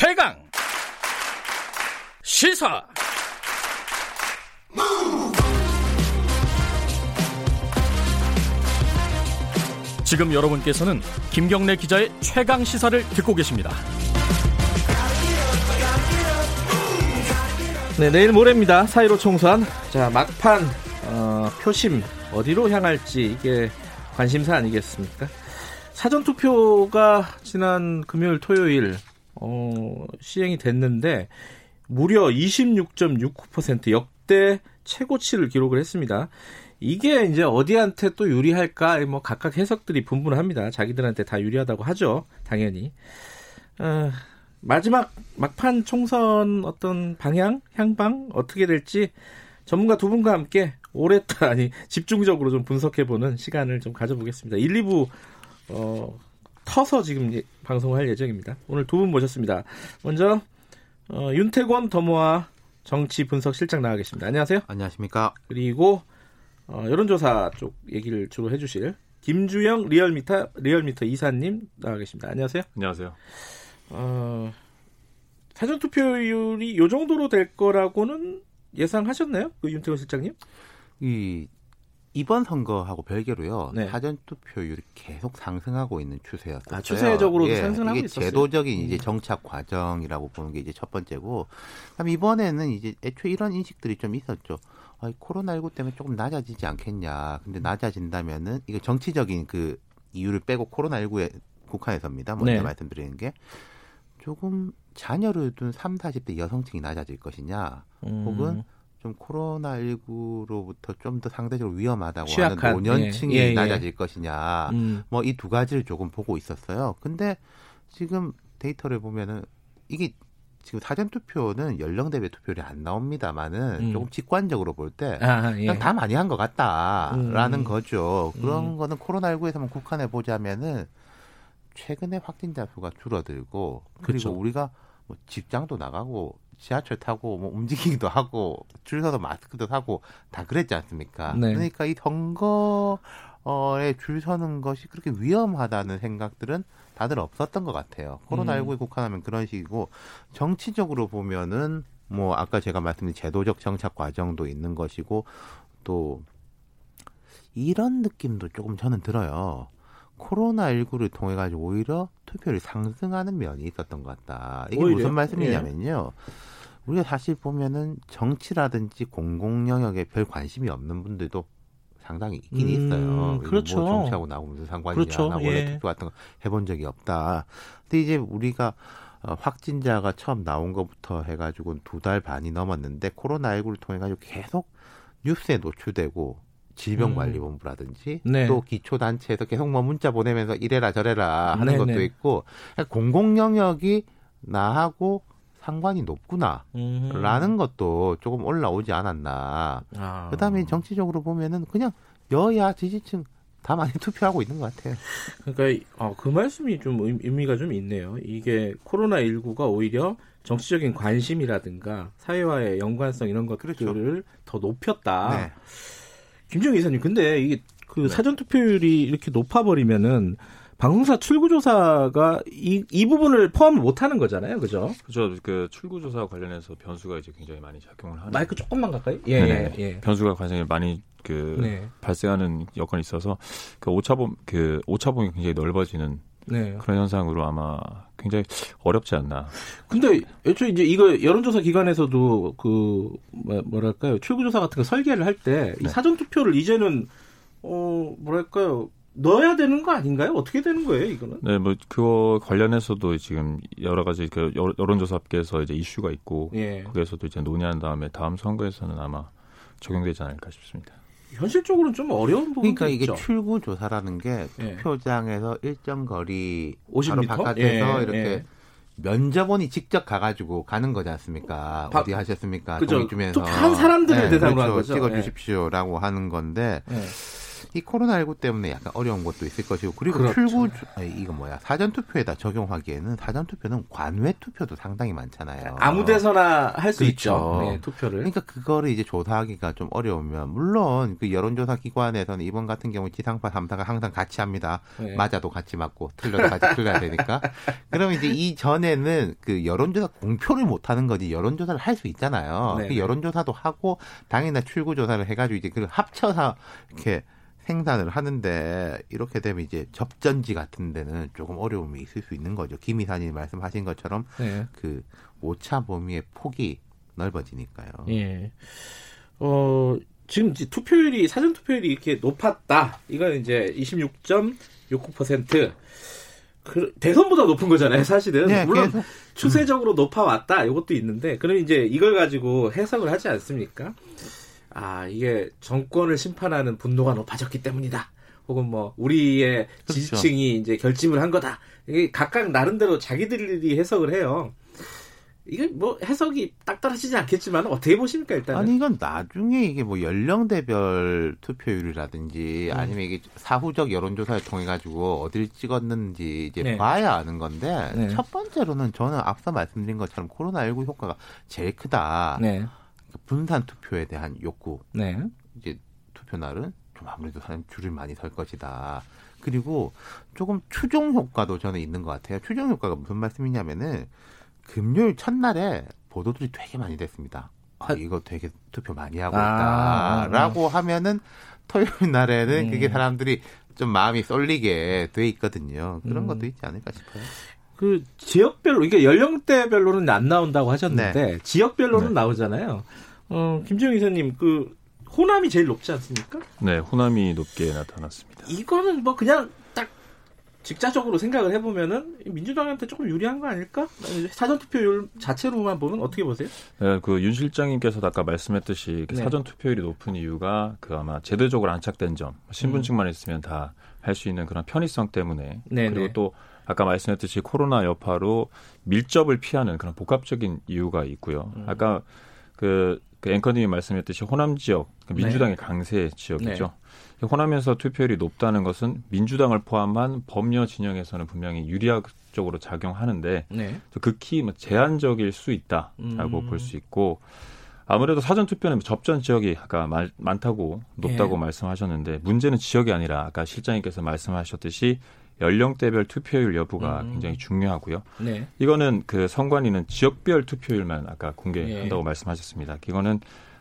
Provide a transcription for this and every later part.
최강 시사 지금 여러분께서는 김경래 기자의 최강 시사를 듣고 계십니다. 네, 내일 모레입니다. 사이로 총선. 자, 막판 어, 표심 어디로 향할지 이게 관심사 아니겠습니까? 사전 투표가 지난 금요일 토요일 어, 시행이 됐는데 무려 26.69% 역대 최고치를 기록을 했습니다. 이게 이제 어디한테 또 유리할까? 뭐 각각 해석들이 분분합니다. 자기들한테 다 유리하다고 하죠. 당연히. 어, 마지막 막판 총선 어떤 방향, 향방 어떻게 될지 전문가 두 분과 함께 오랫동안 아니 집중적으로 좀 분석해보는 시간을 좀 가져보겠습니다. 1, 2부 어, 터서 지금 방송할 예정입니다. 오늘 두 분 모셨습니다. 먼저 어, 윤태곤 더모아 정치 분석 실장 나와 계십니다. 안녕하세요. 안녕하십니까. 그리고 어, 여론조사 쪽 얘기를 주로 해주실 김주영 리얼미터 리얼미터 이사님 나와 계십니다. 안녕하세요. 안녕하세요. 어, 사전 투표율이 요 정도로 될 거라고는 예상하셨나요, 그 윤태곤 실장님? 이 이번 선거하고 별개로요. 네. 사전 투표율이 계속 상승하고 있는 추세였어요. 아, 추세적으로도 예, 상승하고 이게 있었어요. 제도적인 이제 음. 정착 과정이라고 보는 게 이제 첫 번째고, 그다음 이번에는 이제 애초에 이런 인식들이 좀 있었죠. 아, 코로나19 때문에 조금 낮아지지 않겠냐. 근데 낮아진다면은 이거 정치적인 그 이유를 빼고 코로나19에 국한해서입니다. 먼저 네. 말씀드리는 게 조금 자녀를 둔 3, 40대 여성층이 낮아질 것이냐. 음, 혹은 좀 코로나19로부터 좀 더 상대적으로 위험하다고 취약한, 하는 노년층이 예, 예, 예. 낮아질 것이냐. 음, 뭐이 두 가지를 조금 보고 있었어요. 근데 지금 데이터를 보면은 이게 지금 사전 투표는 연령대별 투표율이 안 나옵니다만은 음. 조금 직관적으로 볼때 아, 예. 그냥 다 많이 한 것 같다라는 음. 거죠. 그런 음. 거는 코로나19에서만 국한해 보자면은 최근에 확진자 수가 줄어들고 그리고 그쵸. 우리가 뭐 직장도 나가고 지하철 타고 뭐 움직이기도 하고 줄 서서 마스크도 사고 다 그랬지 않습니까? 네. 그러니까 이 선거에 줄 서는 것이 그렇게 위험하다는 생각들은 다들 없었던 것 같아요. 코로나19에 음. 국한하면 그런 식이고 정치적으로 보면은 뭐 아까 제가 말씀드린 제도적 정착 과정도 있는 것이고 또 이런 느낌도 조금 저는 들어요. 코로나19를 통해 가지고 오히려 투표율이 상승하는 면이 있었던 것 같다. 이게 오히려요? 무슨 말씀이냐면요. 우리가 사실 보면은 정치라든지 공공 영역에 별 관심이 없는 분들도 상당히 있긴 음, 있어요. 이거 그렇죠. 뭐 정치하고 나하고 무슨 상관이냐. 그렇죠. 나 원래 예. 투표 같은 거 해본 적이 없다. 근데 이제 우리가 어, 확진자가 처음 나온 것부터 해가지고 두 달 반이 넘었는데 코로나19를 통해 가지고 계속 뉴스에 노출되고 질병관리본부라든지 네. 또 기초단체에서 계속 뭐 문자 보내면서 이래라 저래라 하는 네네. 것도 있고 공공 영역이 나하고 상관이 높구나라는 음. 것도 조금 올라오지 않았나. 아. 그다음에 정치적으로 보면은 그냥 여야 지지층 다 많이 투표하고 있는 것 같아요. 그러니까 어, 그 말씀이 좀 의- 의미가 좀 있네요. 이게 코로나 19가 오히려 정치적인 관심이라든가 사회와의 연관성 이런 것들을 그렇죠. 더 높였다. 네. 김정희 이사님, 근데 이게 그 네. 사전 투표율이 이렇게 높아버리면은 방송사 출구조사가 이, 이 부분을 포함을 못하는 거잖아요, 그죠? 그죠. 그 출구조사 관련해서 변수가 이제 굉장히 많이 작용을 하는. 마이크 조금만 가까이. 예, 네네. 예, 예. 변수가 굉장히 많이 그 네, 발생하는 여건이 있어서 그 오차범 그 오차범위 굉장히 넓어지는 네. 그런 현상으로 아마 굉장히 어렵지 않나. 근데 애초에 이제 이거 여론조사 기관에서도 그 뭐- 뭐랄까요 출구조사 같은 거 설계를 할 때이 네. 사전 투표를 이제는 어 뭐랄까요 넣어야 되는 거 아닌가요? 어떻게 되는 거예요 이거는? 네, 뭐 그거 관련해서도 지금 여러 가지 그 여- 여론조사 업계에서 이제 이슈가 있고 예. 거기에서도 이제 논의한 다음에 다음 선거에서는 아마 적용되지 않을까 싶습니다. 현실적으로는 좀 어려운 부분이 그러니까 이게 있죠. 출구 조사라는 게 예. 투표장에서 일정 거리 50m? 바로 바깥에서 예, 이렇게 예. 면접원이 직접 가가지고 가는 거지 않습니까? 바- 어디 하셨습니까? 그죠. 동의 주면서 투표한 사람들을 네, 대상으로 그렇죠. 한 거죠. 찍어주십시오라고 하는 건데 예. 이 코로나19 때문에 약간 어려운 것도 있을 것이고 그리고 그렇죠. 출구 이거 뭐야 사전 투표에다 적용하기에는 사전 투표는 관외 투표도 상당히 많잖아요. 아무 데서나 할수 그렇죠. 있죠. 네, 투표를. 그러니까 그거를 이제 조사하기가 좀 어려우면 물론 그 여론조사 기관에서는 이번 같은 경우 지상파 3사가 항상 같이 합니다. 네. 맞아도 같이 맞고 틀려도 같이 틀려야 되니까. 그러면 이제 이 전에는 그 여론조사 공표를 못 하는 거지 여론조사를 할 수 있잖아요. 네. 그 여론조사도 하고 당일날 출구조사를 해가지고 이제 그걸 합쳐서 이렇게 생산을 하는데 이렇게 되면 이제 접전지 같은 데는 조금 어려움이 있을 수 있는 거죠. 김 이사님 말씀하신 것처럼 네. 그 오차 범위의 폭이 넓어지니까요. 예. 어, 지금 이제 투표율이, 사전 투표율이 이렇게 높았다. 이건 이제 26.69%. 그, 대선보다 높은 거잖아요, 사실은. 네, 물론 계속 추세적으로 높아왔다. 이것도 있는데, 그럼 이제 이걸 가지고 해석을 하지 않습니까? 아, 이게 정권을 심판하는 분노가 높아졌기 때문이다. 혹은 뭐, 우리의 그렇죠. 지지층이 이제 결집을 한 거다. 이게 각각 나름대로 자기들이 해석을 해요. 이게 뭐 해석이 딱 떨어지지 않겠지만 어떻게 보십니까 일단은? 아니 이건 나중에 이게 뭐 연령대별 투표율이라든지 음. 아니면 이게 사후적 여론조사를 통해 가지고 어딜 찍었는지 이제 네. 봐야 아는 건데 네. 첫 번째로는 저는 앞서 말씀드린 것처럼 코로나 19 효과가 제일 크다. 네, 분산 투표에 대한 욕구. 네, 이제 투표 날은 좀 아무래도 사람 줄을 많이 설 것이다. 그리고 조금 추종 효과도 저는 있는 것 같아요. 추종 효과가 무슨 말씀이냐면은 금요일 첫날에 보도들이 되게 많이 됐습니다. 아, 이거 되게 투표 많이 하고 아, 있다라고 하면은 토요일 날에는 음. 그게 사람들이 좀 마음이 쏠리게 돼 있거든요. 그런 음. 것도 있지 않을까 싶어요. 그 지역별로 이게 연령대별로는 안 나온다고 하셨는데 네. 지역별로는 네. 나오잖아요. 어, 김지영 이사님 그 호남이 제일 높지 않습니까? 네, 호남이 높게 나타났습니다. 이거는 뭐 그냥 딱 직자적으로 생각을 해보면은 민주당한테 조금 유리한 거 아닐까? 사전 투표율 자체로만 보면 어떻게 보세요? 네, 그윤 실장님께서도 아까 말씀했듯이 네. 사전 투표율이 높은 이유가 그 아마 제도적으로 안착된 점, 신분증만 있으면 다 할 수 있는 그런 편의성 때문에 네, 그리고 네. 또 아까 말씀했듯이 코로나 여파로 밀접을 피하는 그런 복합적인 이유가 있고요. 음. 아까 그, 그 앵커님이 말씀했듯이 호남 지역 그 네. 민주당의 강세 지역이죠. 호남에서 투표율이 높다는 것은 민주당을 포함한 범여 진영에서는 분명히 유리적으로 작용하는데 네. 극히 뭐 제한적일 수 있다라고 음. 볼수 있고 아무래도 사전 투표는 접전 지역이 아까 말- 많다고 높다고 예. 말씀하셨는데 문제는 지역이 아니라 아까 실장님께서 말씀하셨듯이 연령대별 투표율 여부가 음. 굉장히 중요하고요. 네. 이거는 그 선관위는 지역별 투표율만 아까 공개한다고 예. 말씀하셨습니다. 이거는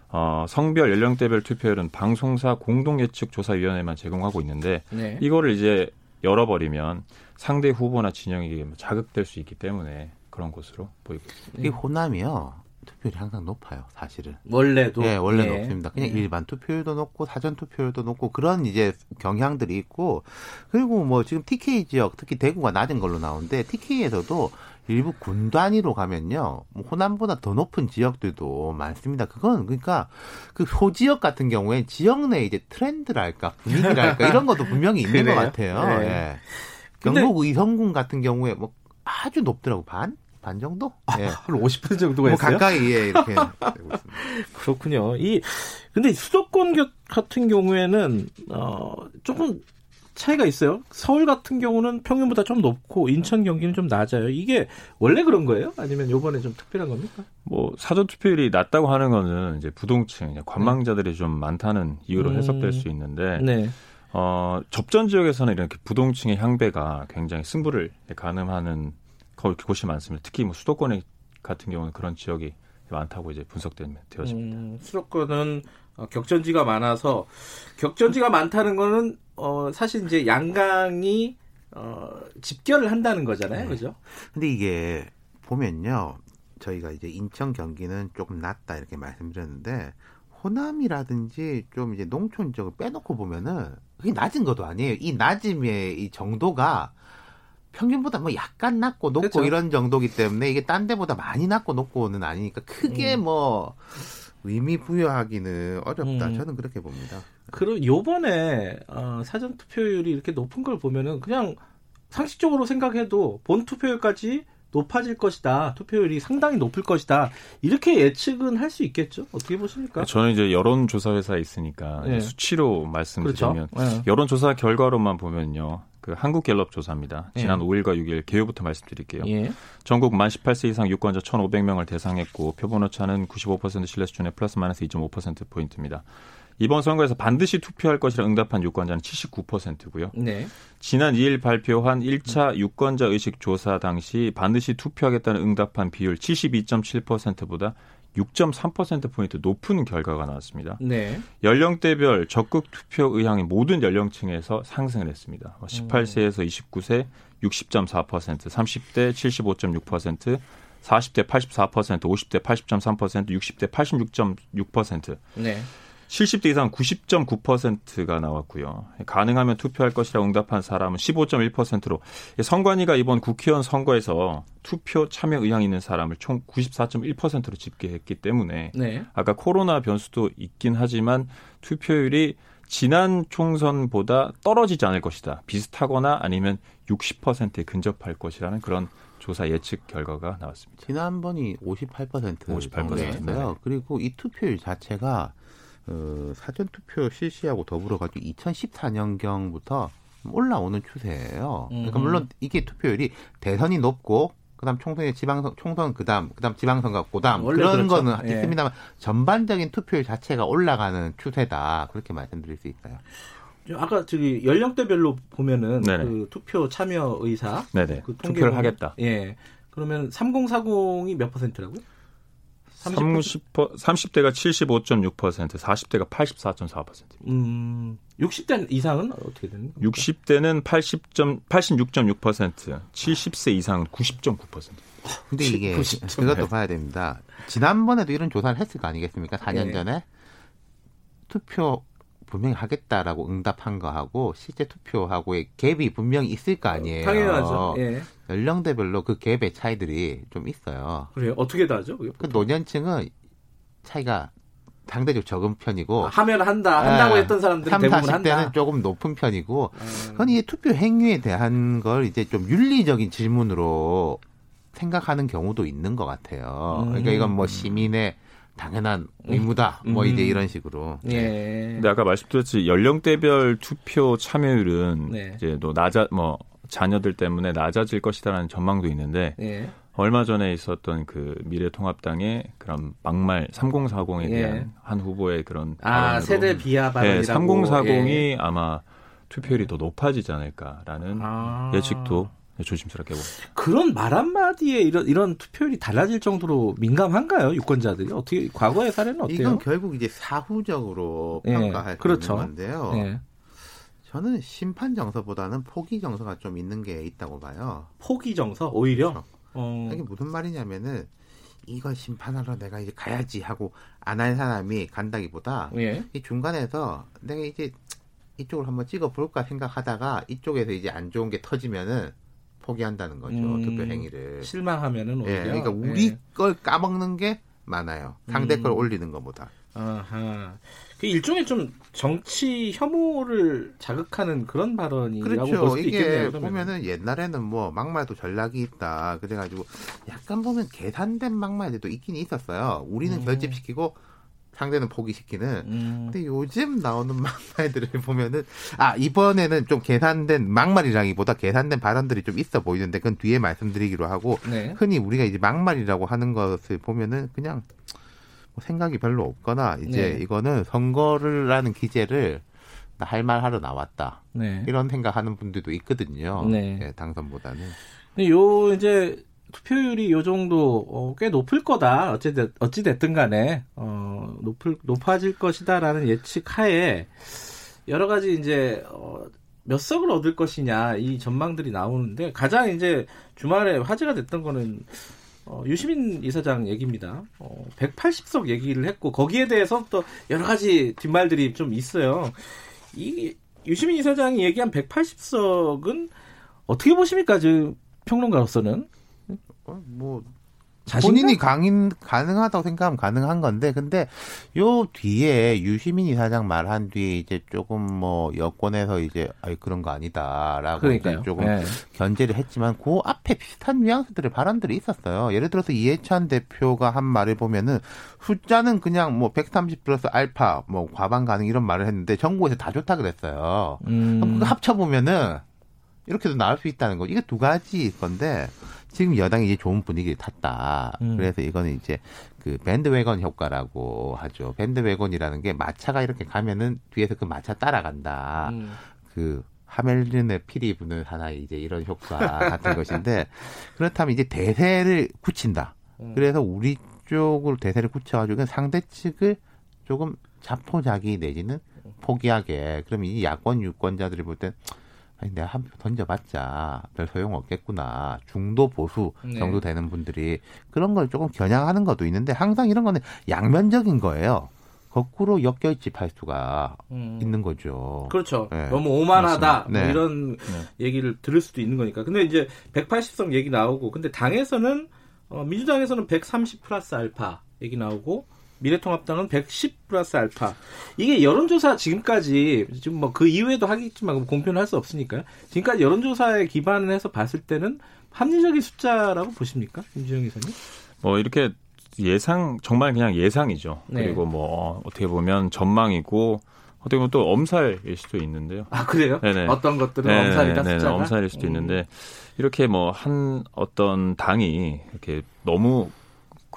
어, 성별 연령대별 투표율은 방송사 공동예측조사위원회만 제공하고 있는데 네. 이거를 이제 열어버리면 상대 후보나 진영이 자극될 수 있기 때문에 그런 것으로 보이고 있습니다. 이 호남이요. 투표율이 항상 높아요, 사실은. 원래도 네, 원래 예. 높습니다. 그냥 예. 일반 투표율도 높고 사전 투표율도 높고 그런 이제 경향들이 있고 그리고 뭐 지금 TK 지역 특히 대구가 낮은 걸로 나오는데 TK에서도 일부 군 단위로 가면요 뭐 호남보다 더 높은 지역들도 많습니다. 그건 그러니까 그 소지역 같은 경우에 지역 내 이제 트렌드랄까 분위기랄까 이런 것도 분명히 있는 것? 같아요. 네. 예. 경북 의성군 같은 경우에 뭐 아주 높더라고 반? 반 정도? 예. 한50% 정도가 뭐 있어요. 가까이에 이렇게 되고 있습니다. 그렇군요. 이 근데 수도권 겨- 같은 경우에는 어 조금 차이가 있어요. 서울 같은 경우는 평균보다 좀 높고 인천 경기는 좀 낮아요. 이게 원래 그런 거예요? 아니면 요번에 좀 특별한 겁니까? 뭐 사전 투표율이 낮다고 하는 거는 이제 부동층, 이제 관망자들이 좀 많다는 이유로 음. 해석될 수 있는데 네. 어, 접전 지역에서는 이렇게 부동층의 향배가 굉장히 승부를 가늠하는 거- 곳이 많습니다. 특히 뭐 수도권 같은 경우는 그런 지역이 많다고 이제 분석되어집니다. 음, 수도권은 어, 격전지가 많아서 격전지가 많다는 거는 어, 사실 이제 양강이 어, 집결을 한다는 거잖아요, 네. 그죠? 근데 이게 보면요. 저희가 이제 인천 경기는 조금 낮다 이렇게 말씀드렸는데 호남이라든지 좀 이제 농촌 지역을 빼놓고 보면은 그게 낮은 것도 아니에요. 이 낮음의 이 정도가 평균보다 뭐 약간 낮고 높고 그렇죠. 이런 정도기 때문에 이게 딴 데보다 많이 낮고 높고는 아니니까 크게 음. 뭐 의미 부여하기는 어렵다. 음. 저는 그렇게 봅니다. 그리고 요번에 어, 사전 투표율이 이렇게 높은 걸 보면은 그냥 상식적으로 생각해도 본 투표율까지 높아질 것이다. 투표율이 상당히 높을 것이다. 이렇게 예측은 할 수 있겠죠. 어떻게 보십니까? 저는 이제 여론조사 회사에 있으니까 네. 수치로 말씀드리면 그렇죠. 네. 여론조사 결과로만 보면요. 그 한국갤럽 조사입니다. 지난 예. 5일과 6일 개요부터 말씀드릴게요. 예. 전국 만 18세 이상 유권자 1,500명을 대상했고 표본 오차는 95% 신뢰 수준의 플러스 마이너스 2.5% 포인트입니다. 이번 선거에서 반드시 투표할 것이라 응답한 유권자는 79%고요. 네. 지난 2일 발표한 1차 유권자 의식 조사 당시 반드시 투표하겠다는 응답한 비율 72.7%보다 6.3%포인트 높은 결과가 나왔습니다. 네. 연령대별 적극 투표 의향이 모든 연령층에서 상승을 했습니다. 18세에서 29세 60.4%, 30대 75.6%, 40대 84%, 50대 80.3%, 60대 86.6%, 네. 70대 이상 90.9%가 나왔고요. 가능하면 투표할 것이라 응답한 사람은 15.1%로 선관위가 이번 국회의원 선거에서 투표 참여 의향 있는 사람을 총 94.1%로 집계했기 때문에 네. 아까 코로나 변수도 있긴 하지만 투표율이 지난 총선보다 떨어지지 않을 것이다. 비슷하거나 아니면 60%에 근접할 것이라는 그런 조사 예측 결과가 나왔습니다. 지난번이 58% 58% 정도였어요. 네. 그리고 이 투표율 자체가 어, 사전 투표 실시하고 더불어 가지고 2014년경부터 올라오는 추세예요. 그러니까 음. 물론 이게 투표율이 대선이 높고 그다음 총선이 지방선 총선 그다음 그다음 지방선거 그다음 그런 그렇죠. 거는 예. 있습니다만 전반적인 투표율 자체가 올라가는 추세다 그렇게 말씀드릴 수 있어요. 아까 저기 연령대별로 보면은 네네. 그 투표 참여 의사 네네. 그 통계 투표를 보면- 하겠다. 예. 그러면 3040이 몇 퍼센트라고요? 30, 30대가 75.6%, 40대가 84.4%입니다. 음, 60대 이상은 어떻게 되는 겁니까? 60대는 80점, 86.6%, 70세 이상은 90.9%. 근데 이게 90점. 그것도 봐야 됩니다. 지난번에도 이런 조사를 했을 거 아니겠습니까? 4년 예. 전에 투표 분명히 하겠다라고 응답한 거하고 실제 투표하고의 갭이 분명히 있을 거 아니에요. 당연하죠. 예. 연령대별로 그 갭의 차이들이 좀 있어요. 그래요. 어떻게 다죠? 그 노년층은 차이가 상대적으로 적은 편이고 아, 하면 한다. 한다고 예, 했던 사람들은 3, 대부분 40대는 한다. 조금 높은 편이고 음. 그건 이 투표 행위에 대한 걸 이제 좀 윤리적인 질문으로 생각하는 경우도 있는 것 같아요. 음. 그러니까 이건 뭐 시민의 당연한 의무다. 뭐 음. 이제 이런 식으로. 예. 근데 아까 말씀드렸듯이 연령대별 투표 참여율은 네. 이제 또 낮아 뭐 자녀들 때문에 낮아질 것이다라는 전망도 있는데 예. 얼마 전에 있었던 그 미래통합당의 그런 막말 3040에 예. 대한 한 후보의 그런 아, 세대 비하 발언이라고. 네, 3040이 예. 아마 투표율이 더 높아지지 않을까라는 아. 예측도 조심스럽게 봅니다. 그런 말 한마디에 이런 이런 투표율이 달라질 정도로 민감한가요 유권자들이 어떻게 과거의 사례는 어때요? 이건 결국 이제 사후적으로 예, 평가할 수 그렇죠. 있는 건데요. 예. 저는 심판 정서보다는 포기 정서가 좀 있는 게 있다고 봐요. 포기 정서 오히려. 그렇죠. 어, 이게 무슨 말이냐면은 이걸 심판하러 내가 이제 가야지 하고 안 한 사람이 간다기보다 예. 이 중간에서 내가 이제 이쪽을 한번 찍어 볼까 생각하다가 이쪽에서 이제 안 좋은 게 터지면은 포기한다는 거죠 음, 투표 행위를. 실망하면은 오히려. 예, 그러니까 우리 예. 걸 까먹는 게 많아요. 상대 음. 걸 올리는 것보다. 아하. 그 일종의 좀 정치 혐오를 자극하는 그런 발언이라고 볼 그렇죠. 수도 이게 있겠네요. 보면은 옛날에는 뭐 막말도 전략이 있다. 그래가지고 약간 보면 계산된 막말들도 있긴 있었어요. 우리는 음. 결집시키고 상대는 포기시키는. 음, 근데 요즘 나오는 막말들을 보면은 아 이번에는 좀 계산된 막말이라기보다 계산된 발언들이 좀 있어 보이는데 그건 뒤에 말씀드리기로 하고 네. 흔히 우리가 이제 막말이라고 하는 것을 보면은 그냥 뭐 생각이 별로 없거나 이제 네. 이거는 선거를 하는 기재를 나 할 말 하러 나왔다 네. 이런 생각하는 분들도 있거든요. 네. 예, 당선보다는 근데 요 이제 투표율이 요 정도 어, 꽤 높을 거다. 어찌 됐, 어찌 됐든 간에 어, 높을 높아질 것이다라는 예측하에 여러 가지 이제 어, 몇 석을 얻을 것이냐 이 전망들이 나오는데 가장 이제 주말에 화제가 됐던 거는 어, 유시민 이사장 얘기입니다. 어, 180석 얘기를 했고 거기에 대해서 또 여러 가지 뒷말들이 좀 있어요. 이 유시민 이사장이 얘기한 180석은 어떻게 보십니까? 지금 평론가로서는 어, 뭐 본인이 강인 가능하다고 생각하면 가능한 건데 근데 요 뒤에 유시민 이사장 말한 뒤에 이제 조금 뭐 여권에서 이제 아이 그런 거 아니다라고 이제 조금 네. 견제를 했지만 그 앞에 비슷한 뉘앙스들의 발언들이 있었어요. 예를 들어서 이해찬 대표가 한 말을 보면은 숫자는 그냥 뭐 130 플러스 알파 뭐 과반 가능 이런 말을 했는데 정부에서 다 좋다 그랬어요. 음. 그럼 그거 합쳐 보면은 이렇게도 나올 수 있다는 거. 이게 두 가지 건데 지금 여당이 이제 좋은 분위기를 탔다. 음. 그래서 이거는 이제 그 밴드웨건 효과라고 하죠. 밴드웨건이라는 게 마차가 이렇게 가면은 뒤에서 그 마차 따라간다. 음. 그 하멜린의 피리 부는 하나의 이제 이런 효과 같은 것인데 그렇다면 이제 대세를 굳힌다. 음. 그래서 우리 쪽으로 대세를 굳혀가지고 상대 측을 조금 자포자기 내지는 포기하게. 그러면 이 야권 유권자들이 볼땐 아니 내가 한 표 던져봤자 별 소용 없겠구나 중도 보수 네. 정도 되는 분들이 그런 걸 조금 겨냥하는 것도 있는데 항상 이런 거는 양면적인 거예요. 거꾸로 역결집할 수가 음. 있는 거죠. 그렇죠. 네. 너무 오만하다 뭐 네. 이런 네. 얘기를 들을 수도 있는 거니까. 근데 이제 180석 얘기 나오고 근데 당에서는 어, 민주당에서는 130 플러스 알파 얘기 나오고 미래통합당은 110 플러스 알파. 이게 여론조사 지금까지 지금 뭐 그 이후에도 하겠지만 공표는 할 수 없으니까요. 지금까지 여론조사에 기반을 해서 봤을 때는 합리적인 숫자라고 보십니까, 김지영 기사님? 뭐 이렇게 예상 정말 그냥 예상이죠. 네. 그리고 뭐 어떻게 보면 전망이고 어떻게 보면 또 엄살일 수도 있는데요. 아 그래요? 네네. 어떤 것들은 네네. 엄살이다 네네. 숫자가? 엄살일 수도 음. 있는데 이렇게 뭐 한 어떤 당이 이렇게 너무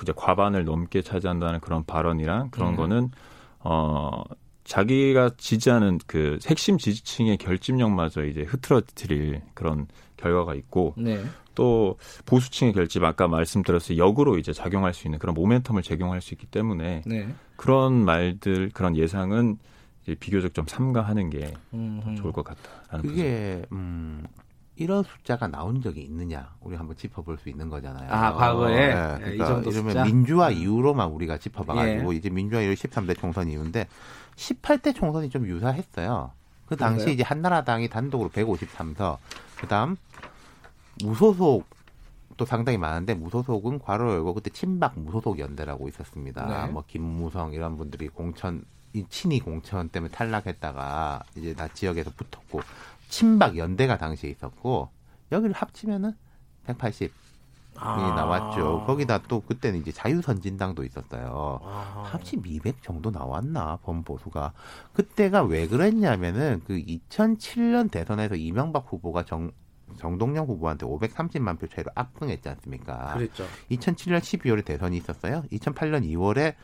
그제 과반을 넘게 차지한다는 그런 발언이랑 그런 음. 거는 어 자기가 지지하는 그 핵심 지지층의 결집력마저 이제 흐트러뜨릴 그런 결과가 있고 네. 또 보수층의 결집 아까 말씀드렸을 역으로 이제 작용할 수 있는 그런 모멘텀을 제공할 수 있기 때문에 네. 그런 말들 그런 예상은 이제 비교적 좀 삼가하는 게 음흠. 좋을 것 같다라는 그게 음 이런 숫자가 나온 적이 있느냐 우리 한번 짚어볼 수 있는 거잖아요. 아 과거에 네, 그러니까 이 정도 이러면? 민주화 이후로만 우리가 짚어봐가지고 예. 이제 민주화 이후 13대 총선 이후인데 18대 총선이 좀 유사했어요. 그 당시 그런가요? 이제 한나라당이 단독으로 153서 그다음 무소속 또 상당히 많은데 무소속은 괄호 열고 그때 친박 무소속 연대라고 있었습니다. 네. 뭐 김무성 이런 분들이 공천 이 친이 공천 때문에 탈락했다가 이제 나 지역에서 붙었고 친박 연대가 당시에 있었고 여기를 합치면은 180. 이 아. 나왔죠. 거기다 또 그때는 이제 자유선진당도 있었어요. 아. 합치 200 정도 나왔나 범보수가. 그때가 왜 그랬냐면은 그 2007년 대선에서 이명박 후보가 정 정동영 후보한테 530만 표 차이로 압승했지 않습니까? 그랬죠. 2007년 12월에 대선이 있었어요. 2008년 2월에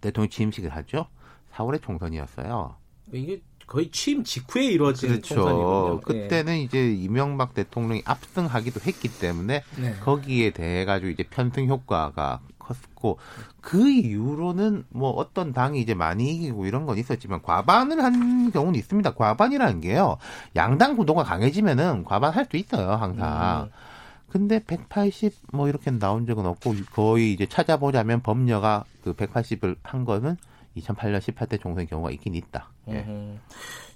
대통령 취임식을 하죠. 4월에 총선이었어요. 이게 거의 취임 직후에 이루어진 그렇죠. 총선이군요. 그때는 네. 이제 이명박 대통령이 압승하기도 했기 때문에 네. 거기에 대해 가지고 이제 편승 효과가 컸고 그 이후로는 뭐 어떤 당이 이제 많이 이기고 이런 건 있었지만 과반을 한 경우는 있습니다. 과반이라는 게요. 양당 구도가 강해지면은 과반 할 수 있어요, 항상. 음. 근데 180 뭐 이렇게 나온 적은 없고 거의 이제 찾아보자면 법녀가 그 180을 한 거는 2008년 18대 총선 경우가 있긴 있다. 예.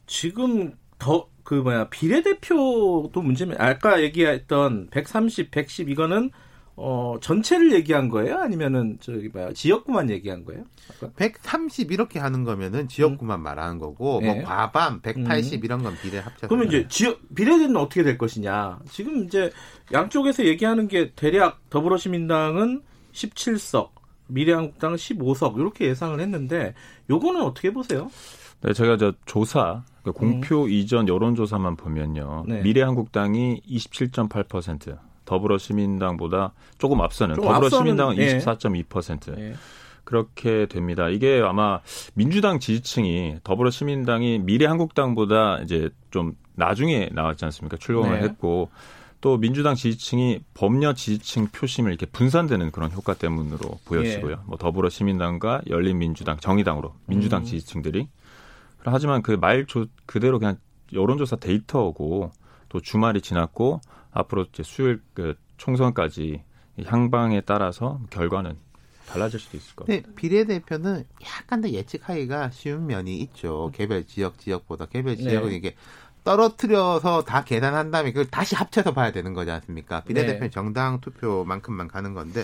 지금 더 그 뭐야 비례대표도 문제면 아까 얘기했던 130, 110 이거는 어 전체를 얘기한 거예요? 아니면은 저기 뭐야 지역구만 얘기한 거예요? 아까? 130 이렇게 하는 거면은 지역구만 음. 말하는 거고 네. 뭐 예. 과반 180 음. 이런 건 비례 합쳐서 그러면 이제 지역 비례대는 어떻게 될 것이냐? 지금 이제 양쪽에서 얘기하는 게 대략 더불어시민당은 17석, 미래한국당은 15석 이렇게 예상을 했는데 요거는 어떻게 보세요? 네, 제가 저 조사 그러니까 공표 음. 이전 여론조사만 보면요. 네. 미래한국당이 27.8%, 더불어시민당보다 조금 앞서는 조금 더불어시민당은 예. 24.2%. 예. 그렇게 됩니다. 이게 아마 민주당 지지층이 더불어시민당이 미래한국당보다 이제 좀 나중에 나왔지 않습니까? 출범을 네. 했고 또 민주당 지지층이 법녀 지지층 표심을 이렇게 분산되는 그런 효과 때문으로 보여지고요. 예. 뭐 더불어 시민당과 열린민주당, 정의당으로 민주당 음. 지지층들이 하지만 그 말 그대로 그냥 여론조사 데이터고 또 주말이 지났고 앞으로 이제 수요일 그 총선까지 향방에 따라서 결과는 달라질 수도 있을 것 같아요. 비례대표는 약간 더 예측하기가 쉬운 면이 있죠. 개별 지역 지역보다 개별 지역은 네. 이게 떨어뜨려서 다 계산한 다음에 그걸 다시 합쳐서 봐야 되는 거지 않습니까? 비례대표 네. 정당 투표만큼만 가는 건데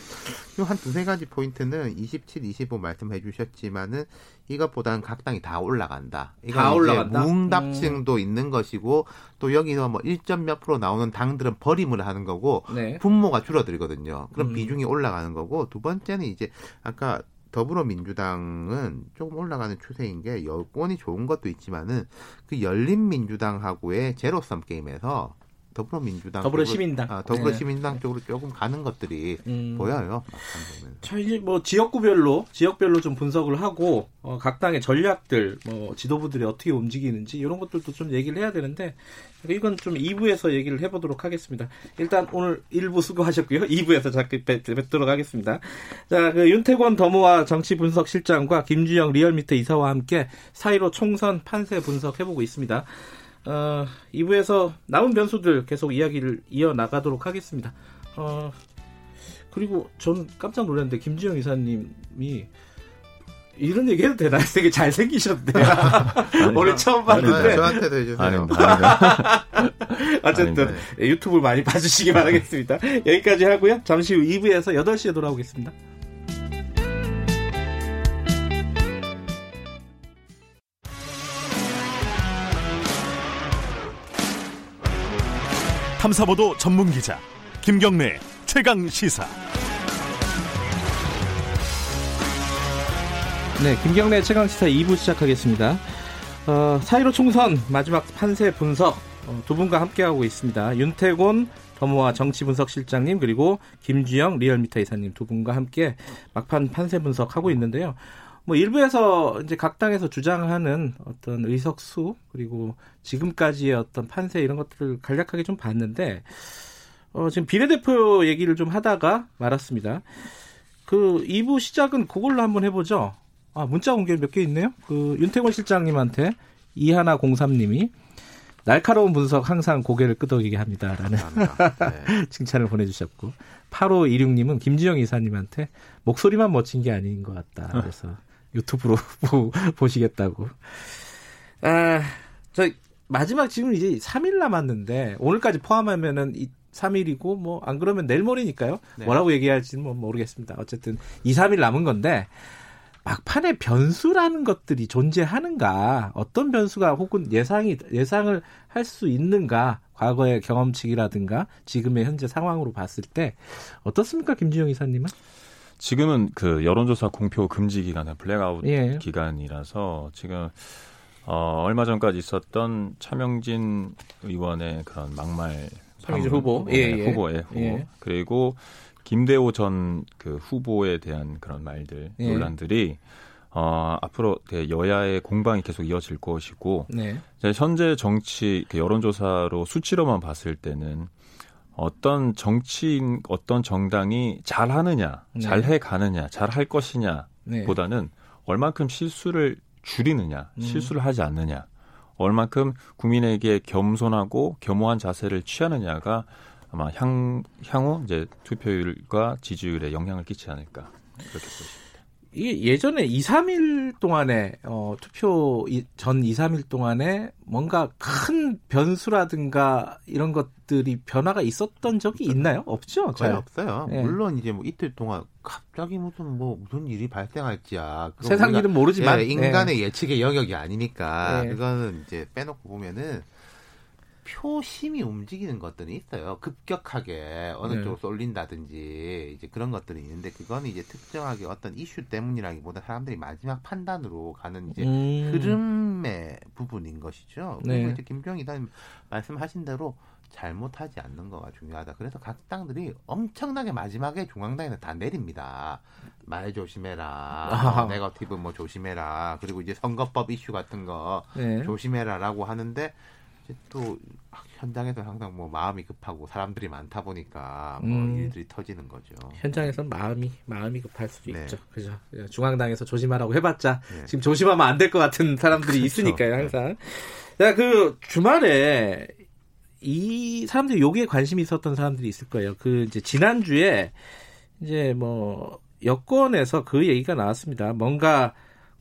요한 두세 가지 포인트는 27, 25 말씀해 주셨지만은 이것보다는 각 당이 다 올라간다. 다 올라간다? 음. 무응답증도 있는 것이고 또 여기서 뭐 1점 몇 프로 나오는 당들은 버림을 하는 거고 네. 분모가 줄어들거든요. 그럼 음. 비중이 올라가는 거고 두 번째는 이제 아까 더불어민주당은 조금 올라가는 추세인 게 여권이 좋은 것도 있지만은 그 열린민주당하고의 제로섬 게임에서 더불어민주당 더불어시민당. 쪽으로, 아, 더불어시민당 쪽으로 조금 가는 것들이 음. 보여요. 자 이제 뭐 지역구별로 지역별로 좀 분석을 하고 어, 각 당의 전략들 뭐 지도부들이 어떻게 움직이는지 이런 것들도 좀 얘기를 해야 되는데 이건 좀 2부에서 얘기를 해보도록 하겠습니다. 일단 오늘 1부 수고하셨고요. 2부에서 자꾸 뵙- 뵙도록 하겠습니다. 자, 그 윤태권 더모아 정치 분석 실장과 김주영 리얼미터 이사와 함께 사이로 총선 판세 분석해보고 있습니다. 어, 2부에서 남은 변수들 계속 이야기를 이어 나가도록 하겠습니다. 어, 그리고 전 깜짝 놀랐는데 김지영 이사님이 이런 얘기 해도 되나요? 되게 잘생기셨대요. 오늘 처음 봤는데 아, 저한테도 해주세요. 아닙니다. 어쨌든 아닙니다. 예, 유튜브 많이 봐주시기 바라겠습니다. 여기까지 하고요. 잠시 후 2부에서 8시에 돌아오겠습니다. 탐사보도 전문 기자 김경래 최강 시사. 네, 김경래 최강 시사 2부 시작하겠습니다. 어, 사이로 총선 마지막 판세 분석 어, 두 분과 함께하고 있습니다. 윤태곤 더모아 정치분석실장님 그리고 김주영 리얼미터 이사님 두 분과 함께 막판 판세 분석하고 있는데요. 뭐 일부에서 이제 각 당에서 주장하는 어떤 의석수 그리고 지금까지의 어떤 판세 이런 것들을 간략하게 좀 봤는데 어, 지금 비례대표 얘기를 좀 하다가 말았습니다. 그 2부 시작은 그걸로 한번 해보죠. 아, 문자 공개 몇개 있네요. 그 윤태권 실장님한테 이하나 공삼님이 날카로운 분석 항상 고개를 끄덕이게 합니다라는. 네. 칭찬을 보내주셨고 8526님은 김지영 이사님한테 목소리만 멋진 게 아닌 것 같다. 그래서 유튜브로 보, 보시겠다고. 아, 저 마지막 지금 이제 3일 남았는데 오늘까지 포함하면은 이 3일이고 뭐 안 그러면 내일 모레니까요. 네. 뭐라고 얘기할지는 뭐 모르겠습니다. 어쨌든 2, 3일 남은 건데 막판에 변수라는 것들이 존재하는가, 어떤 변수가 혹은 예상이 예상을 할 수 있는가, 과거의 경험치기라든가 지금의 현재 상황으로 봤을 때 어떻습니까, 김주영 이사님은? 지금은 그 여론조사 공표 금지 기간, 블랙아웃 예. 기간이라서 지금 어, 얼마 전까지 있었던 차명진 의원의 그런 막말 차명진 방문, 후보. 네, 예, 예. 후보의 후보 예. 그리고 김대호 전 그 후보에 대한 그런 말들 예. 논란들이 어, 앞으로 그 여야의 공방이 계속 이어질 것이고 네. 이제 현재 정치 그 여론조사로 수치로만 봤을 때는 어떤 정치인 어떤 정당이 잘하느냐, 네. 잘해 가느냐, 잘할 것이냐 네. 보다는 얼만큼 실수를 줄이느냐, 음. 실수를 하지 않느냐, 얼만큼 국민에게 겸손하고 겸허한 자세를 취하느냐가 아마 향, 향후 이제 투표율과 지지율에 영향을 끼치지 않을까 그렇게 보십니다. 이게 예전에 2, 3일 동안에 어, 투표 이- 전 2, 3일 동안에 뭔가 큰 변수라든가 이런 것들이 변화가 있었던 적이 있나요? 없죠. 거의 잘. 없어요. 네. 물론 이제 뭐 이틀 동안 갑자기 무슨 뭐 무슨 일이 발생할지야. 세상 일은 모르지만 예, 인간의 예 측의 영역이 아니니까 네. 그거는 이제 빼놓고 보면은 표심이 움직이는 것들이 있어요. 급격하게 어느 네. 쪽으로 쏠린다든지 이제 그런 것들이 있는데 그거는 이제 특정하게 어떤 이슈 때문이라기보다 사람들이 마지막 판단으로 가는 이제 음. 흐름의 부분인 것이죠. 그리고 네. 이제 김병 이사님 말씀하신 대로 잘못하지 않는 거가 중요하다. 그래서 각 당들이 엄청나게 마지막에 중앙당에는 다 내립니다. 말 조심해라. 네거티브 뭐 조심해라. 그리고 이제 선거법 이슈 같은 거 네. 조심해라라고 하는데 또 현장에서 항상 뭐 마음이 급하고 사람들이 많다 보니까 뭐 음. 일들이 터지는 거죠. 현장에선 마음이 마음이 급할 수도 네. 있죠. 그죠. 중앙당에서 조심하라고 해봤자 네. 지금 조심하면 안 될 것 같은 사람들이 그렇죠. 있으니까요, 항상. 자, 그 주말에 이 사람들이 여기에 관심이 있었던 사람들이 있을 거예요. 그 이제 지난 주에 이제 뭐 여권에서 그 얘기가 나왔습니다. 뭔가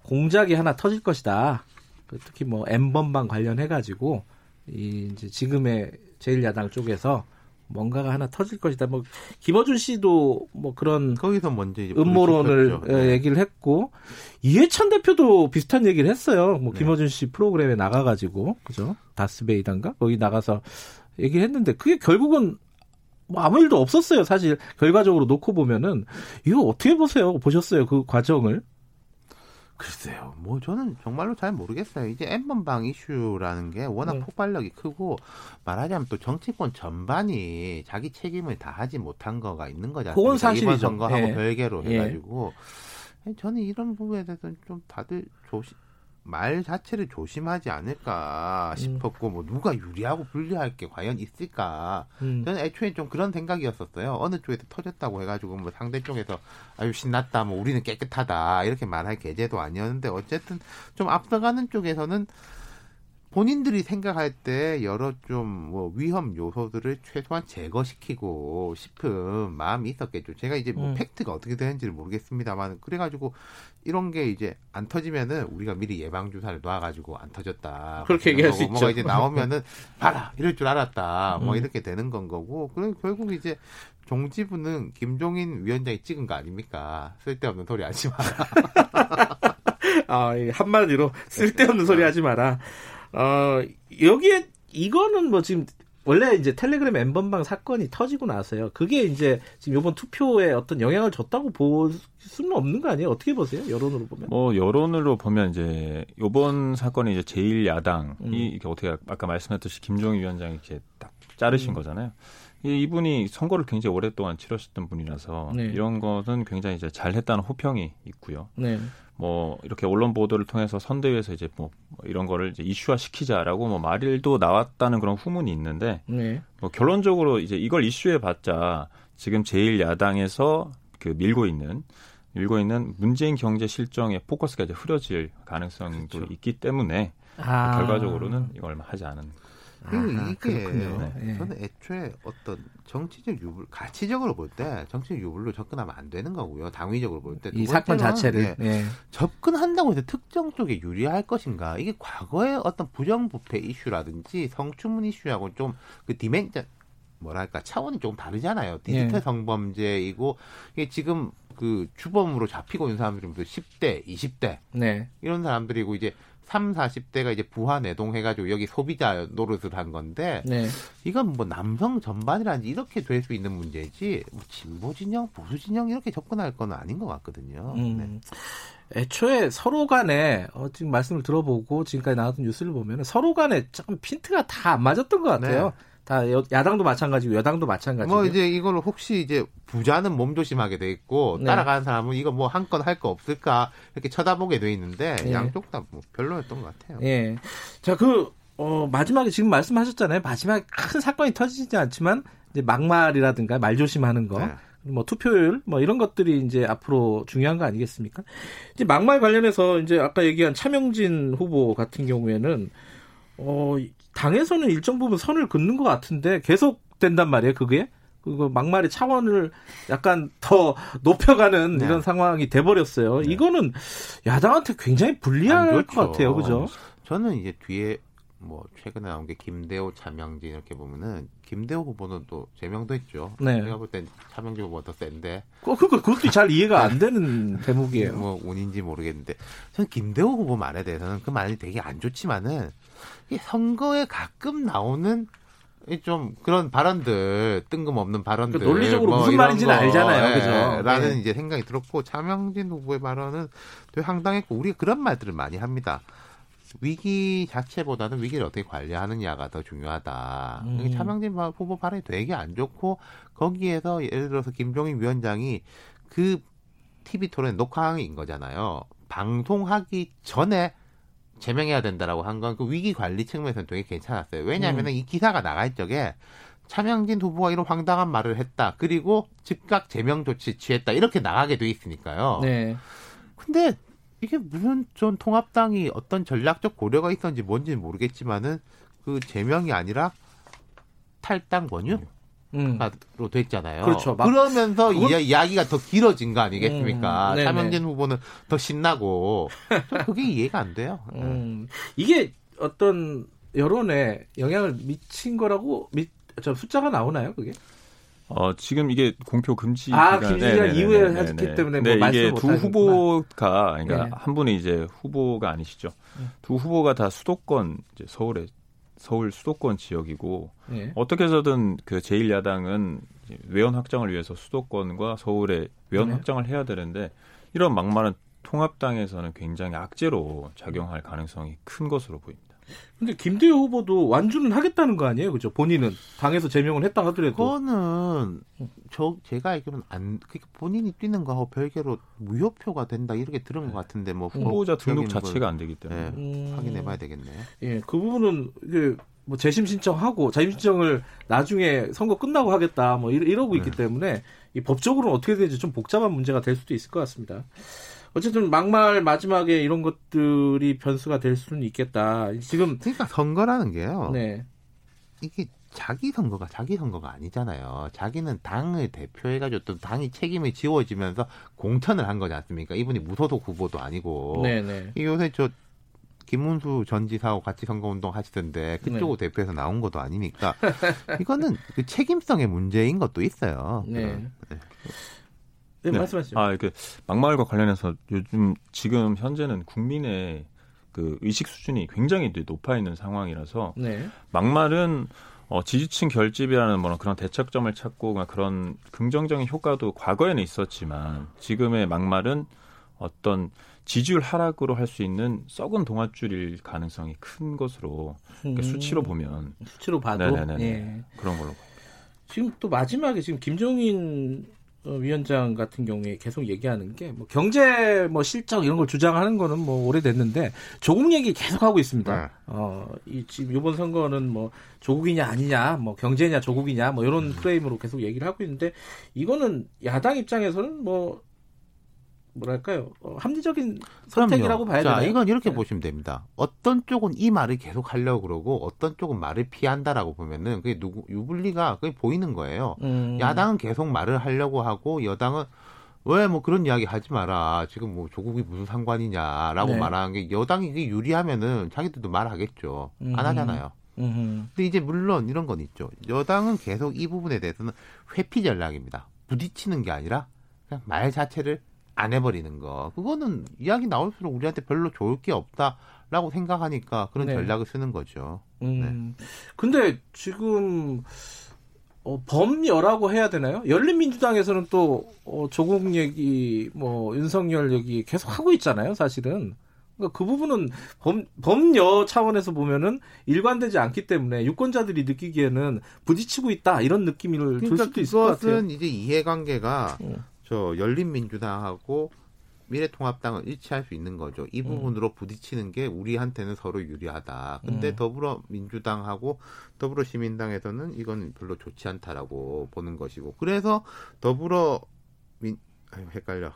공작이 하나 터질 것이다. 그 특히 뭐 M번방 관련해 가지고 이 이제 지금의 제1야당 쪽에서 뭔가가 하나 터질 것이다. 뭐 김어준 씨도 뭐 그런 거기서 먼저 음모론을. 예, 얘기를 했고 이해찬 대표도 비슷한 얘기를 했어요. 뭐 네. 김어준 씨 프로그램에 나가가지고 그죠? 다스베이단가 거기 나가서 얘기를 했는데 그게 결국은 뭐 아무 일도 없었어요. 사실 결과적으로 놓고 보면은 이거 어떻게 보세요? 보셨어요 그 과정을? 글쎄요, 뭐 저는 정말로 잘 모르겠어요. 이제 엠번방 이슈라는 게 워낙 네. 폭발력이 크고 말하자면 또 정치권 전반이 자기 책임을 다하지 못한 거가 있는 거지 그건? 이번 사실이죠. 선거하고 예. 별개로 예. 해가지고 저는 이런 부분에 대해서는 좀 다들 조심 말 자체를 조심하지 않을까 싶었고 뭐 누가 유리하고 불리할 게 과연 있을까 음. 저는 애초에 좀 그런 생각이었었어요. 어느 쪽에서 터졌다고 해가지고 뭐 상대 쪽에서 아유 신났다, 뭐 우리는 깨끗하다 이렇게 말할 계제도 아니었는데 어쨌든 좀 앞서가는 쪽에서는 본인들이 생각할 때 여러 좀 뭐 위험 요소들을 최소한 제거시키고 싶은 마음이 있었겠죠. 제가 이제 뭐 음. 팩트가 어떻게 되는지를 모르겠습니다만 그래가지고 이런 게 이제 안 터지면은 우리가 미리 예방 주사를 놔가지고 안 터졌다. 그렇게 뭐 얘기할 수 뭐가 있죠. 이제 나오면은 봐라 이럴 줄 알았다. 뭐 음. 이렇게 되는 건 거고. 그럼 결국 이제 종지부는 김종인 위원장이 찍은 거 아닙니까? 쓸데없는 소리 하지 마라. 아, 이 한마디로 쓸데없는 소리 하지 마라. 어, 여기에 이거는 뭐 지금 원래 이제 텔레그램 엠번방 사건이 터지고 나서요. 그게 이제 지금 이번 투표에 어떤 영향을 줬다고 볼 수는 없는 거 아니에요? 어떻게 보세요? 여론으로 보면. 뭐 여론으로 보면 이제 요번 사건이 이제 제1 야당이 음. 이게 어떻게 아까 말씀했듯이 김종인 위원장이 이렇게 딱 자르신 음. 거잖아요. 이- 이분이 선거를 굉장히 오랫동안 치러셨던 분이라서 네. 이런 것은 굉장히 이제 잘했다는 호평이 있고요. 네. 뭐 이렇게 언론 보도를 통해서 선대위에서 이제 뭐 이런 거를 이제 이슈화 시키자라고 뭐 말일도 나왔다는 그런 후문이 있는데 네. 뭐 결론적으로 이제 이걸 이슈해 봤자 지금 제일 야당에서 그 밀고 있는 밀고 있는 문재인 경제 실정의 포커스가 이제 흐려질 가능성도 있기 때문에 아. 결과적으로는 이걸 하지 않은 아하, 이게 그렇군요. 예. 저는 애초에 어떤 정치적 유불 가치적으로 볼 때 정치적 유불로 접근하면 안 되는 거고요. 당위적으로 볼 때. 이 사건 자체를. 예. 접근한다고 해서 특정 쪽에 유리할 것인가? 이게 과거의 어떤 부정부패 이슈라든지 성추문 이슈하고 좀 그 디멘전 뭐랄까 차원이 조금 다르잖아요. 디지털 예. 성범죄이고 이게 지금 그 주범으로 잡히고 있는 사람들이 무슨 10대, 20대 네. 이런 사람들이고 이제 3, 40대가 이제 부하 내동 해가지고 여기 소비자 노릇을 한 건데 네. 이건 뭐 남성 전반이라든지 이렇게 될 수 있는 문제지 뭐 진보 진영, 보수 진영 이렇게 접근할 건 아닌 것 같거든요. 네. 음. 애초에 서로 간에 어, 지금 말씀을 들어보고 지금까지 나왔던 뉴스를 보면 서로 간에 조금 핀트가 다 안 맞았던 것 같아요. 네. 다 여, 야당도 마찬가지고 여당도 마찬가지고. 뭐 이제 이걸 혹시 이제 부자는 몸조심하게 돼 있고 네. 따라가는 사람은 이거 뭐 한 건 할 거 없을까 이렇게 쳐다보게 돼 있는데 네. 양쪽 다 뭐 별로였던 것 같아요. 예. 자, 그, 어, 마지막에 지금 말씀하셨잖아요. 마지막에 큰 사건이 터지지 않지만, 이제 막말이라든가 말 조심하는 거. 네. 뭐 투표율 뭐 이런 것들이 이제 앞으로 중요한 거 아니겠습니까? 이제 막말 관련해서 이제 아까 얘기한 차명진 후보 같은 경우에는 어 당에서는 일정 부분 선을 긋는 것 같은데 계속 된단 말이에요. 그게 그거 막말의 차원을 약간 더 높여가는 네. 이런 상황이 돼버렸어요. 이거는 야당한테 굉장히 불리할 안 것. 같아요. 그죠? 저는 이제 뒤에 뭐 최근에 나온 게 김대호, 차명진 이렇게 보면은 김대호 후보는 또 제명도 했죠. 네. 제가 볼 땐 차명진 후보가 더 센데 그, 그, 그것도 잘 이해가 안 되는 대목이에요. 뭐 운인지 모르겠는데 저는 김대호 후보 말에 대해서는 그 말이 되게 안 좋지만은 이 선거에 가끔 나오는 이좀 그런 발언들 뜬금없는 발언들 그 논리적으로 무슨 이런 말인지는 알잖아요. 그죠? 예, 라는 네. 이제 생각이 들었고 차명진 후보의 발언은 되게 황당했고 우리가 그런 말들을 많이 합니다. 위기 자체보다는 위기를 어떻게 관리하느냐가 더 중요하다. 음. 차명진 후보 발언이 되게 안 좋고 거기에서 예를 들어서 김종인 위원장이 그 TV 토론 녹화인 거잖아요. 방송하기 전에 제명해야 된다라고 한 건 그 위기 관리 측면에서는 되게 괜찮았어요. 왜냐하면 이 기사가 나갈 적에 차명진 후보가 이런 황당한 말을 했다. 그리고 즉각 제명 조치 취했다. 이렇게 나가게 돼 있으니까요. 네. 근데 이게 무슨 전 통합당이 어떤 전략적 고려가 있었는지 뭔지는 모르겠지만은 그 제명이 아니라 탈당 권유? 음. 로 됐잖아요. 그렇죠. 막- 그러면서 그건- 이야, 이야 기가 더 길어진 거 아니겠습니까? 음. 차명진 후보는 더 신나고 좀 그게 이해가 안 돼요. 음, 이게 어떤 여론에 영향을 미친 거라고 미, 저 숫자가 나오나요, 그게? 어, 지금 이게 공표 금지 아, 기간- 금지 기간 네네네네. 이후에 했기 네네. 때문에 네, 뭐 이게 두. 후보가 그러니까 네. 한 분이 이제 후보가 아니시죠. 두 후보가 다 수도권 이제 서울에 서울 수도권 지역이고 예. 어떻게 해서든 그 제1야당은 외연 확장을 위해서 수도권과 서울에 외연 네. 확장을 해야 되는데 이런 막말은 통합당에서는 굉장히 악재로 작용할 가능성이 큰 것으로 보입니다. 근데 김대호 후보도 완주는 하겠다는 거 아니에요, 그죠? 본인은 당에서 제명을 했다 하더라도. 그거는 저 제가 알기로는 안 그러니까 본인이 뛰는 거하고 별개로 무효표가 된다 이렇게 들은 것 같은데 뭐 후보자 등록 자체가 안 되기 때문에. 예, 음. 확인해봐야 되겠네요. 예, 그 부분은 이게 뭐 재심 신청하고 자심 신청을 나중에 선거 끝나고 하겠다 뭐 이러, 이러 고 있기 네. 때문에 이 법적으로는 어떻게 되는지 좀 복잡한 문제가 될 수도 있을 것 같습니다. 어쨌든 막말 마지막에 이런 것들이 변수가 될 수는 있겠다. 지금 그러니까 선거라는 게요. 네. 이게 자기 선거가 자기 선거가 아니잖아요. 자기는 당을 대표해가지고 또 당이 책임을 지워지면서 공천을 한 거지 않습니까? 이분이 무소속 후보도 아니고. 네, 네. 이 요새 저 김문수 전 지사하고 같이 선거운동 하시던데 그쪽을 네. 대표해서 나온 것도 아니니까 이거는 그 책임성의 문제인 것도 있어요. 네. 네, 네. 말씀하시죠. 아, 이게 막말과 관련해서 요즘 지금 현재는 국민의 그 의식 수준이 굉장히 높아 있는 상황이라서 네. 막말은 어, 지지층 결집이라는 뭐 그런 대척점을 찾고 그런 긍정적인 효과도 과거에는 있었지만 지금의 막말은 어떤 지지율 하락으로 할 수 있는 썩은 동아줄일 가능성이 큰 것으로 그러니까 음, 수치로 보면 수치로 봐도 네네네네. 예. 그런 걸로 지금 또 마지막에 지금 김종인 어, 위원장 같은 경우에 계속 얘기하는 게 뭐 경제 뭐 실적 이런 걸 주장하는 거는 뭐 오래됐는데 조국 얘기 계속 하고 있습니다. 네. 어, 이 지금 이번 선거는 뭐 조국이냐 아니냐, 뭐 경제냐 조국이냐 뭐 이런 프레임으로 계속 얘기를 하고 있는데 이거는 야당 입장에서는 뭐 뭐랄까요 어, 합리적인 선택이라고 봐야 자, 되나요? 이건 이렇게 네. 보시면 됩니다. 어떤 쪽은 이 말을 계속 하려고 그러고 어떤 쪽은 말을 피한다라고 보면은 그게 누구 유불리가 그게 보이는 거예요. 음, 야당은 계속 말을 하려고 하고 여당은 왜 뭐 그런 이야기 하지 마라. 지금 뭐 조국이 무슨 상관이냐라고 네. 말하는 게 여당이 이게 유리하면은 자기들도 말하겠죠. 음. 안 하잖아요. 음, 근데 이제 물론 이런 건 있죠. 여당은 계속 이 부분에 대해서는 회피 전략입니다. 부딪히는 게 아니라 그냥 말 자체를 안 해버리는 거. 그거는 이야기 나올수록 우리한테 별로 좋을 게 없다라고 생각하니까 그런 네. 전략을 쓰는 거죠. 음. 근데 지금 어, 범여라고 해야 되나요? 열린민주당에서는 또 어, 조국 얘기, 뭐 윤석열 얘기 계속 하고 있잖아요, 사실은. 그러니까 그 부분은 범, 범여 차원에서 보면은 일관되지 않기 때문에 유권자들이 느끼기에는 부딪히고 있다 이런 느낌을 줄 그러니까 수도 있을 것 같아요. 그것은 이제 이해관계가 음. 저 열린민주당하고 미래통합당은 일치할 수 있는 거죠. 이 부분으로 부딪히는 게 우리한테는 서로 유리하다. 근데 음. 더불어민주당하고 더불어시민당에서는 이건 별로 좋지 않다라고 보는 것이고. 그래서 더불어 민 아유, 헷갈려.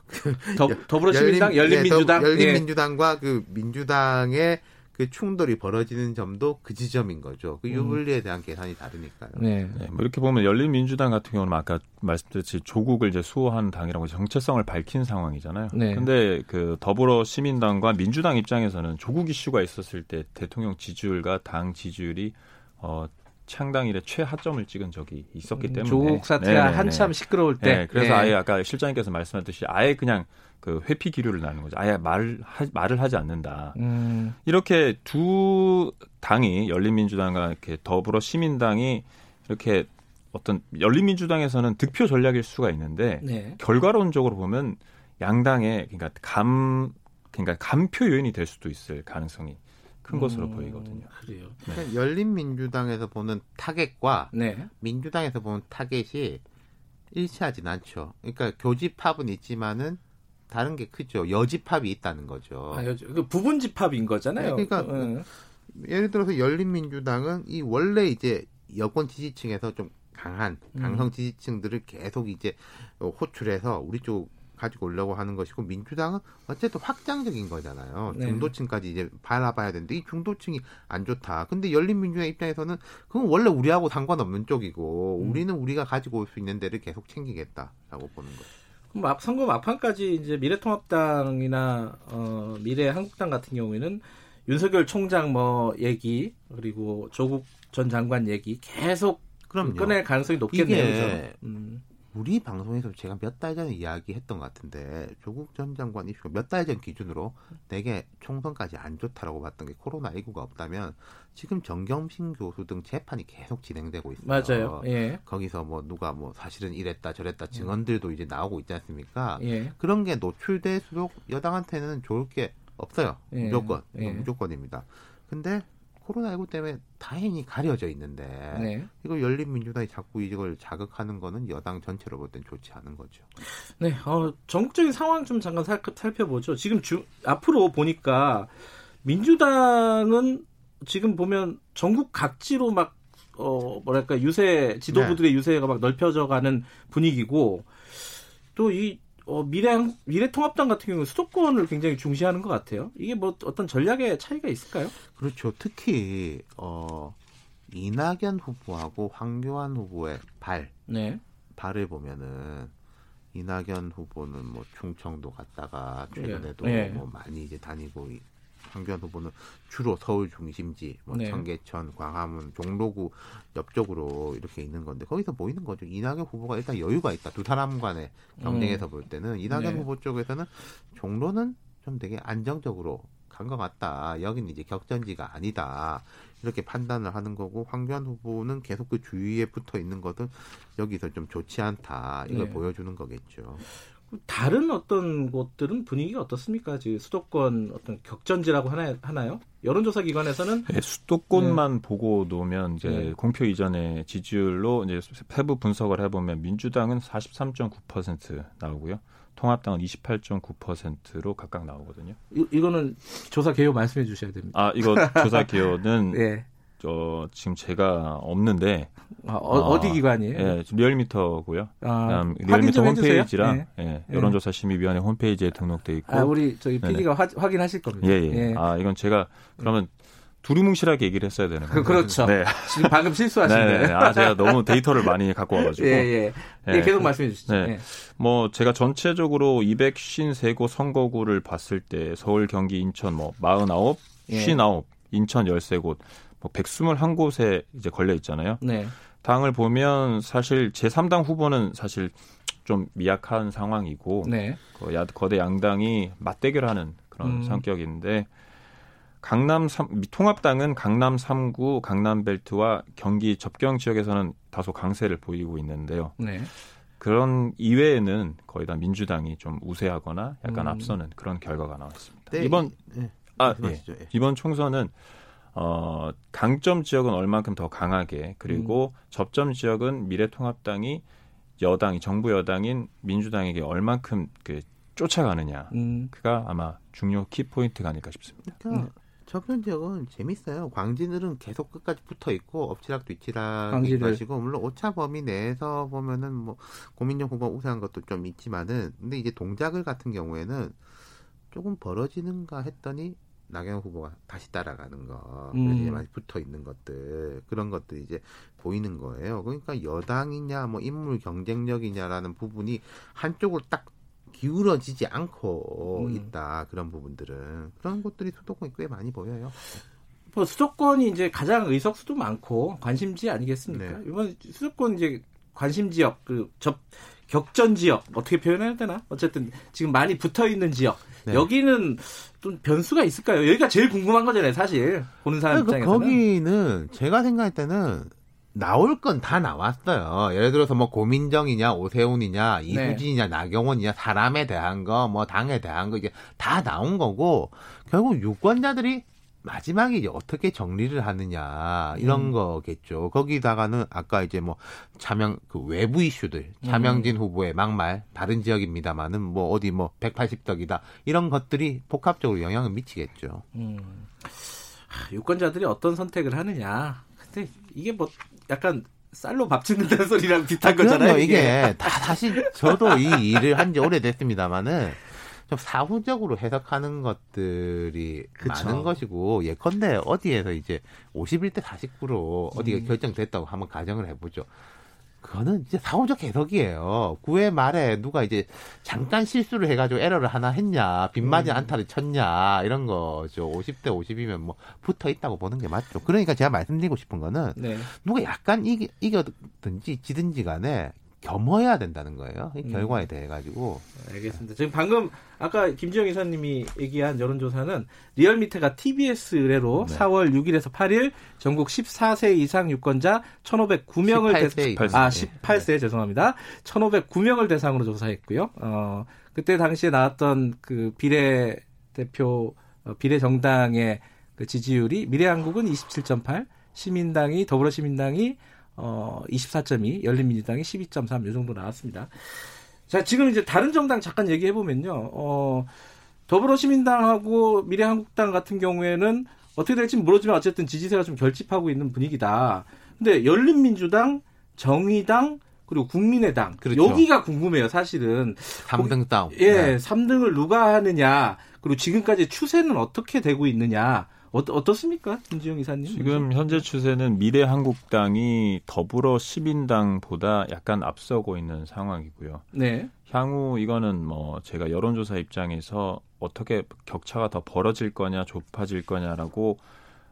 더, 더불어시민당, 열린민주당, 네, 더- 예. 열린민주당과 그 민주당의 그 충돌이 벌어지는 점도 그 지점인 거죠. 그 음. 유불리에 대한 계산이 다르니까요. 네. 네, 뭐 이렇게 보면 열린민주당 같은 경우는 아까 말씀드렸듯이 조국을 이제 수호한 당이라고 정체성을 밝힌 상황이잖아요. 네. 근데 그 더불어 시민당과 민주당 입장에서는 조국 이슈가 있었을 때 대통령 지지율과 당 지지율이 어 창당 이래 최하점을 찍은 적이 있었기 때문에 음, 조국 사태가 네네네. 한참 시끄러울 때. 네, 그래서 예. 아예 아까 실장님께서 말씀하셨듯이 아예 그냥 그 회피 기류를 나는 거죠. 아예 말을 하, 말을 하지 않는다. 음, 이렇게 두 당이 열린민주당과 이렇게 더불어 시민당이 이렇게 어떤 열린민주당에서는 득표 전략일 수가 있는데 네. 결과론적으로 보면 양당의 그러니까 감 그러니까 감표 요인이 될 수도 있을 가능성이 큰 것으로 음, 보이거든요. 그래요. 그러니까 열린민주당에서 보는 타겟과 네. 민주당에서 보는 타겟이 일치하진 않죠. 그러니까 교집합은 있지만은 다른 게 크죠. 여집합이 있다는 거죠. 아, 요- 그 부분 집합인 거잖아요. 네, 그러니까 어. 예를 들어서 열린민주당은 이 원래 이제 여권 지지층에서 좀 강한 음. 강성 지지층들을 계속 이제 어, 호출해서 우리 쪽 가지고 오려고 하는 것이고 민주당은 어쨌든 확장적인 거잖아요. 네. 중도층까지 이제 바라봐야 되는데 이 중도층이 안 좋다. 근데 열린민주당 입장에서는 그건 원래 우리하고 상관없는 쪽이고 음. 우리는 우리가 가지고 올 수 있는 데를 계속 챙기겠다라고 보는 거죠. 그럼 막 선거 막판까지 이제 미래통합당이나 어, 미래한국당 같은 경우에는 윤석열 총장 뭐 얘기 그리고 조국 전 장관 얘기 계속 그럼요. 꺼낼 가능성이 높겠네요. 이게? 음. 우리 방송에서 제가 몇 달 전에 이야기했던 것 같은데 조국 전 장관 이슈가 몇 달 전 기준으로 되게 총선까지 안 좋다라고 봤던 게 코로나 19가 없다면 지금 정경심 교수 등 재판이 계속 진행되고 있어요. 맞아요. 예. 거기서 뭐 누가 뭐 사실은 이랬다 저랬다 증언들도 이제 나오고 있지 않습니까? 예. 그런 게 노출될수록 여당한테는 좋을 게 없어요. 예. 무조건 예. 무조건입니다. 근데 코로나19 때문에 다행히 가려져 있는데 네. 이걸 열린민주당이 자꾸 이걸 자극하는 거는 여당 전체로 볼 땐 좋지 않은 거죠. 네, 어, 전국적인 상황 좀 잠깐 살, 살펴보죠. 지금 주, 앞으로 보니까 민주당은 지금 보면 전국 각지로 막 어, 뭐랄까 유세 지도부들의 네. 유세가 막 넓혀져가는 분위기고 또 이 어, 미래 미래통합당 같은 경우는 수도권을 굉장히 중시하는 것 같아요. 이게 뭐 어떤 전략의 차이가 있을까요? 그렇죠. 특히 어 이낙연 후보하고 황교안 후보의 발 네, 발을 보면은 이낙연 후보는 뭐 충청도 갔다가 최근에도 네. 뭐 많이 이제 다니고 이- 황교안 후보는 주로 서울 중심지, 뭐 네. 청계천, 광화문, 종로구 옆쪽으로 이렇게 있는 건데 거기서 보이는 거죠. 이낙연 후보가 일단 여유가 있다. 두 사람 간의 경쟁에서 볼 때는 이낙연 네. 후보 쪽에서는 종로는 좀 되게 안정적으로 간 것 같다. 여기는 이제 격전지가 아니다. 이렇게 판단을 하는 거고 황교안 후보는 계속 그 주위에 붙어 있는 것은 여기서 좀 좋지 않다. 이걸 네. 보여주는 거겠죠. 다른 어떤 곳들은 분위기가 어떻습니까? 지금 수도권 어떤 격전지라고 하나, 하나요? 여론조사 기관에서는 네, 수도권만 보고 놓으면 이제 네. 공표 이전의 지지율로 이제 세부 분석을 해보면 민주당은 43.9% 나오고요. 통합당은 28.9%로 각각 나오거든요. 이, 이거는 조사 개요 말씀해 주셔야 됩니다. 아 이거 조사 개요는 예. 저 지금 제가 없는데 아, 어디 기관이에요? 예, 리얼미터고요. 아, 리얼미터. 홈페이지랑 예. 예, 예. 여론조사 심의위원회 홈페이지에 등록돼 있고 아, 우리 저희. PD가 확인하실 겁니다. 예, 예. 아 이건 제가 그러면 두루뭉실하게 얘기를 했어야 되는 그, 거예요. 그렇죠. 네. 지금 방금 실수하신 네, 거예요. 네. 아 제가 너무 데이터를 많이 갖고 와가지고 예, 예. 예, 예. 계속 말씀해 주시죠. 네. 예. 뭐 제가 전체적으로 253곳 선거구를 봤을 때 서울, 경기, 인천 뭐 49, 예. 59, 인천 13곳, 뭐 121곳에 이제 걸려 있잖아요. 네. 당을 보면 사실 제3당 후보는 사실 좀 미약한 상황이고 네. 그 야- 거대 양당이 맞대결하는 그런 음. 성격인데 강남 3, 통합당은 강남 3구, 강남 벨트와 경기 접경 지역에서는 다소 강세를 보이고 있는데요. 네. 그런 이외에는 거의 다 민주당이 좀 우세하거나 약간 음. 앞서는 그런 결과가 나왔습니다. 네, 이번 예, 아, 말씀하시죠. 예. 이번 총선은 어, 강점 지역은 얼만큼 더 강하게 그리고 접점 지역은 미래통합당이 여당이 정부 여당인 민주당에게 얼만큼 그 쫓아가느냐 음. 그가 아마 중요 키 포인트가 아닐까 싶습니다. 그러니까 저편 지역은 재밌어요. 광진을은 계속 끝까지 붙어 있고 엎치락 뒤치락 광진을. 것이고 물론 오차 범위 내에서 보면은 뭐 고민정 후보 우세한 것도 좀 있지만은 근데 이제 동작을 같은 경우에는 조금 벌어지는가 했더니 나경 후보가 다시 따라가는 거, 음. 많이 붙어 있는 것들 그런 것들이 이제 보이는 거예요. 그러니까 여당이냐 뭐 인물 경쟁력이냐라는 부분이 한쪽으로 딱 기울어지지 않고 음. 있다 그런 부분들은 그런 것들이 수도권에 꽤 많이 보여요. 뭐 수도권이 이제 가장 의석수도 많고 관심지 아니겠습니까? 네. 이번 수도권 이제 관심 지역 그 접 격전 지역 어떻게 표현해야 되나? 어쨌든 지금 많이 붙어 있는 지역 네. 여기는 좀 변수가 있을까요? 여기가 제일 궁금한 거잖아요, 사실 보는 사람 그 입장에서는. 거기는 제가 생각할 때는 나올 건 다 나왔어요. 예를 들어서 뭐 고민정이냐 오세훈이냐 네. 이수진이냐 나경원이냐 사람에 대한 거 뭐 당에 대한 거 이게 다 나온 거고 결국 유권자들이 마지막에 이제 어떻게 정리를 하느냐 이런 음. 거겠죠. 거기다가는 아까 이제 뭐 차명 그 외부 이슈들 음. 차명진 후보의 막말 다른 지역입니다만은 뭐 어디 뭐 180덕이다 이런 것들이 복합적으로 영향을 미치겠죠. 음. 하, 유권자들이 어떤 선택을 하느냐. 근데 이게 뭐 약간 쌀로 밥 짓는다는 소리랑 비슷한 그럼요. 거잖아요. 이게 다 사실 저도 이 일을 한 지 오래됐습니다만은 좀 사후적으로 해석하는 것들이 그쵸. 많은 것이고 예컨대 어디에서 이제 51대 49로 어디가 음. 결정됐다고 한번 가정을 해보죠. 그거는 이제 사후적 해석이에요. 9회 말에 누가 이제 잠깐 실수를 해가지고 에러를 하나 했냐, 빗맞이 음. 안타를 쳤냐, 이런 거죠. 50대 50이면 뭐 붙어 있다고 보는 게 맞죠. 그러니까 제가 말씀드리고 싶은 거는 네. 누가 약간 이기, 이겼든지 지든지 간에 겸허해야 된다는 거예요. 이 음. 결과에 대해 가지고. 알겠습니다. 지금 방금 아까 김지영 이사님이 얘기한 여론조사는 리얼미터가 TBS 의뢰로 네. 4월 6일에서 8일 전국 14세 이상 유권자 1,509명을 18세 대... 이상. 아 네. 18세 죄송합니다. 1,509명을 대상으로 조사했고요. 어 그때 당시에 나왔던 그 비례 대표 어, 비례 정당의 그 지지율이 미래한국은 27.8, 시민당이 더불어시민당이 어 24.2, 열린민주당이 12.3 이 정도 나왔습니다. 자, 지금 이제 다른 정당 잠깐 얘기해 보면요. 어, 더불어시민당하고 미래한국당 같은 경우에는 어떻게 될지는 모르지만 어쨌든 지지세가 좀 결집하고 있는 분위기다. 근데 열린민주당, 정의당, 그리고 국민의당 그렇죠. 여기가 궁금해요, 사실은. 3등 다운. 예, 네. 3등을 누가 하느냐, 그리고 지금까지 추세는 어떻게 되고 있느냐, 어, 어떻습니까, 김지영 이사님? 지금 현재 추세는 미래한국당이 더불어 시민당보다 약간 앞서고 있는 상황이고요. 네, 향후 이거는 뭐 제가 여론조사 입장에서 어떻게 격차가 더 벌어질 거냐 좁아질 거냐라고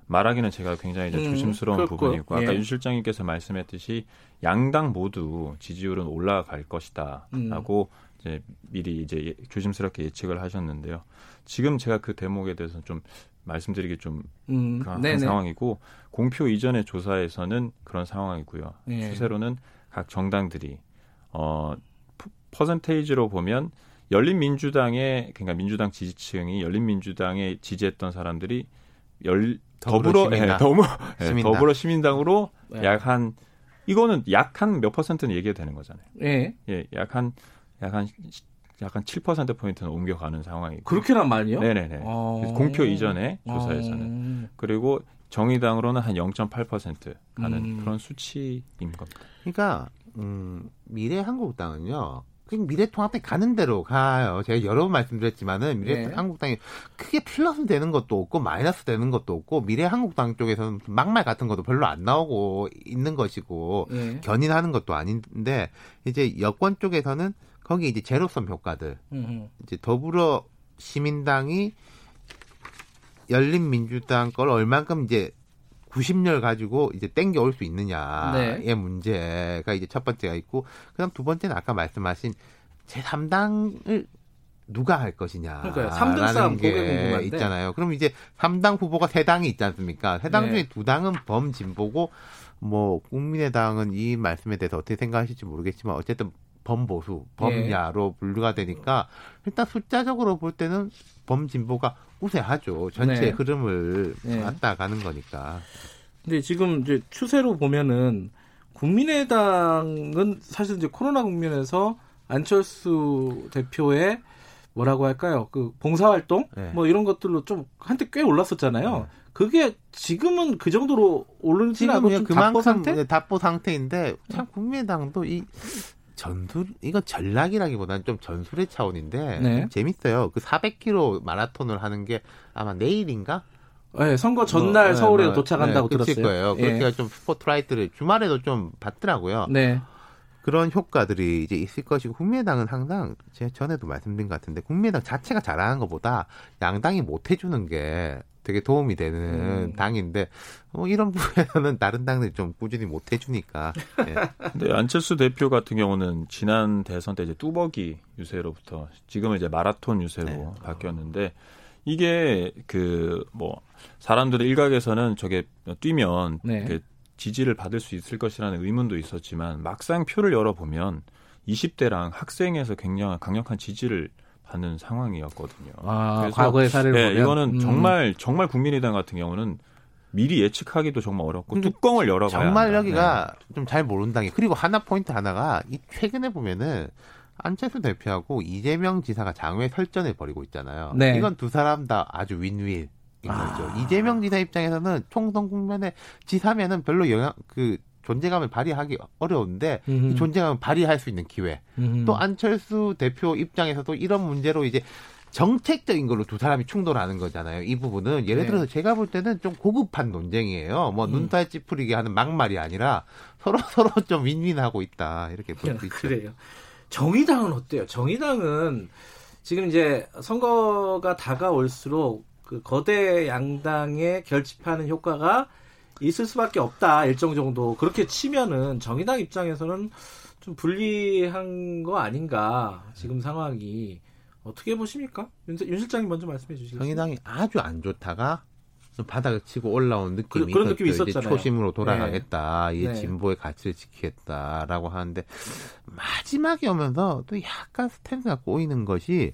말하기는 제가 굉장히 음, 조심스러운 그렇고, 부분이고 아까 예. 윤 실장님께서 말씀했듯이 양당 모두 지지율은 올라갈 것이다라고 음. 이제 미리 이제 예- 조심스럽게 예측을 하셨는데요. 지금 제가 그 대목에 대해서 좀 말씀드리기 좀 음, 한 네네. 상황이고 공표 이전의 조사에서는 그런 상황이고요. 예. 추세로는 각 정당들이 어 퍼- 퍼센테이지로 보면 열린민주당의 그러니까 민주당 지지층이 열린민주당에 지지했던 사람들이 열 더불어 더불어시민당. 예, 더불어 예, 시민당. 더불어 시민당으로 네. 약한 이거는 약 한 몇 퍼센트는 얘기가 되는 거잖아요. 예, 예, 약 한 약 한 약한 7% 포인트는 옮겨가는 상황이고. 그렇게나 많이요? 네네네. 어. 그래서 공표 이전에 조사에서는 어. 그리고 정의당으로는 한 0.8% 가는 음. 그런 수치인 겁니다. 그러니까 음, 미래한국당은요. 그냥 미래통합당이 가는 대로 가요. 제가 여러 번 말씀드렸지만은 네. 미래한국당이 크게 플러스 되는 것도 없고 마이너스 되는 것도 없고 미래한국당 쪽에서는 막말 같은 것도 별로 안 나오고 있는 것이고 예. 견인하는 것도 아닌데 이제 여권 쪽에서는 거기 이제 제로섬 효과들 음, 이제 더불어 시민당이 열린민주당 걸 얼만큼 이제 90열 가지고 이제 땡겨 올 수 있느냐의 네. 문제가 이제 첫 번째가 있고 그다음 두 번째는 아까 말씀하신 제 3당을 누가 할 것이냐. 그러니까요. 삼등 싸움 게 그게 궁금한데. 있잖아요. 그럼 이제 3당 후보가 3당이 있지 않습니까? 3당 네. 중에 2당은 범진보고 뭐 국민의당은 이 말씀에 대해서 어떻게 생각하실지 모르겠지만 어쨌든 범보수, 범야로 분류가 되니까 일단 숫자적으로 볼 때는 범진보가 우세하죠. 전체 네. 흐름을 네. 왔다 가는 거니까. 근데 지금 이제 추세로 보면은 국민의당은 사실 이제 코로나 국면에서 안철수 대표의 뭐라고 할까요? 그 봉사활동 네. 뭐 이런 것들로 좀 한때 꽤 올랐었잖아요. 그게 지금은 그 정도로 오르지 않고 좀 그만큼 답보 상태? 네, 답보 상태인데 참 국민의당도 이 전술 이건 전략이라기보다는 좀 전술의 차원인데 네. 좀 재밌어요. 그 400km 마라톤을 하는 게 아마 내일인가? 네, 선거 전날 뭐, 서울에 뭐, 도착한다고 네, 들었어요. 거예요. 예. 그렇게 좀 스포트라이트를 주말에도 좀 받더라고요. 네. 그런 효과들이 이제 있을 것이고 국민의당은 항상 제가 전에도 말씀드린 것 같은데 국민의당 자체가 잘하는 것보다 양당이 못 해주는 게 되게 도움이 되는 음. 당인데 뭐 이런 부분에서는 다른 당들이 좀 꾸준히 못 해주니까 예. 근데 안철수 대표 같은 경우는 지난 대선 때 이제 뚜벅이 유세로부터 지금은 이제 마라톤 유세로 네. 바뀌었는데 이게 그 뭐 사람들의 일각에서는 저게 뛰면 네. 그 지지를 받을 수 있을 것이라는 의문도 있었지만 막상 표를 열어보면 20대랑 학생에서 굉장히 강력한 지지를 받는 상황이었거든요. 아, 그래서, 과거의 사례를 네, 보면 이거는 음. 정말 정말 국민의당 같은 경우는 미리 예측하기도 정말 어렵고 뚜껑을 열어봐야 정말 한다. 여기가 좀잘 모르는 당이 그리고 하나 포인트 하나가 이 최근에 보면은 안철수 대표하고 이재명 지사가 장외 설전을 벌이고 있잖아요. 네. 이건 두 사람 다 아주 윈윈 인 아. 거죠. 이재명 지사 입장에서는 총선 국면에 지사면은 별로 영향 그 존재감을 발휘하기 어려운데 이 음. 존재감을 발휘할 수 있는 기회. 음. 또 안철수 대표 입장에서도 이런 문제로 이제 정책적인 걸로 두 사람이 충돌하는 거잖아요. 이 부분은 예를 네. 들어서 제가 볼 때는 좀 고급한 논쟁이에요. 뭐 음. 눈살 찌푸리게 하는 막말이 아니라 서로 서로 좀 윈윈하고 있다 이렇게 볼 수 있죠. 그래요. 정의당은 어때요? 정의당은 지금 이제 선거가 다가올수록 그 거대 양당의 결집하는 효과가 있을 수밖에 없다 일정 정도 그렇게 치면은 정의당 입장에서는 좀 불리한 거 아닌가 지금 상황이 어떻게 보십니까? 윤, 윤 실장님 먼저 말씀해 주시겠어요? 정의당이 아주 안 좋다가 좀 바닥을 치고 올라온 느낌이 그- 그런 느낌이 있었잖아요. 초심으로 돌아가겠다. 이 네. 진보의 가치를 지키겠다라고 하는데 마지막에 오면서 또 약간 스탠스가 꼬이는 것이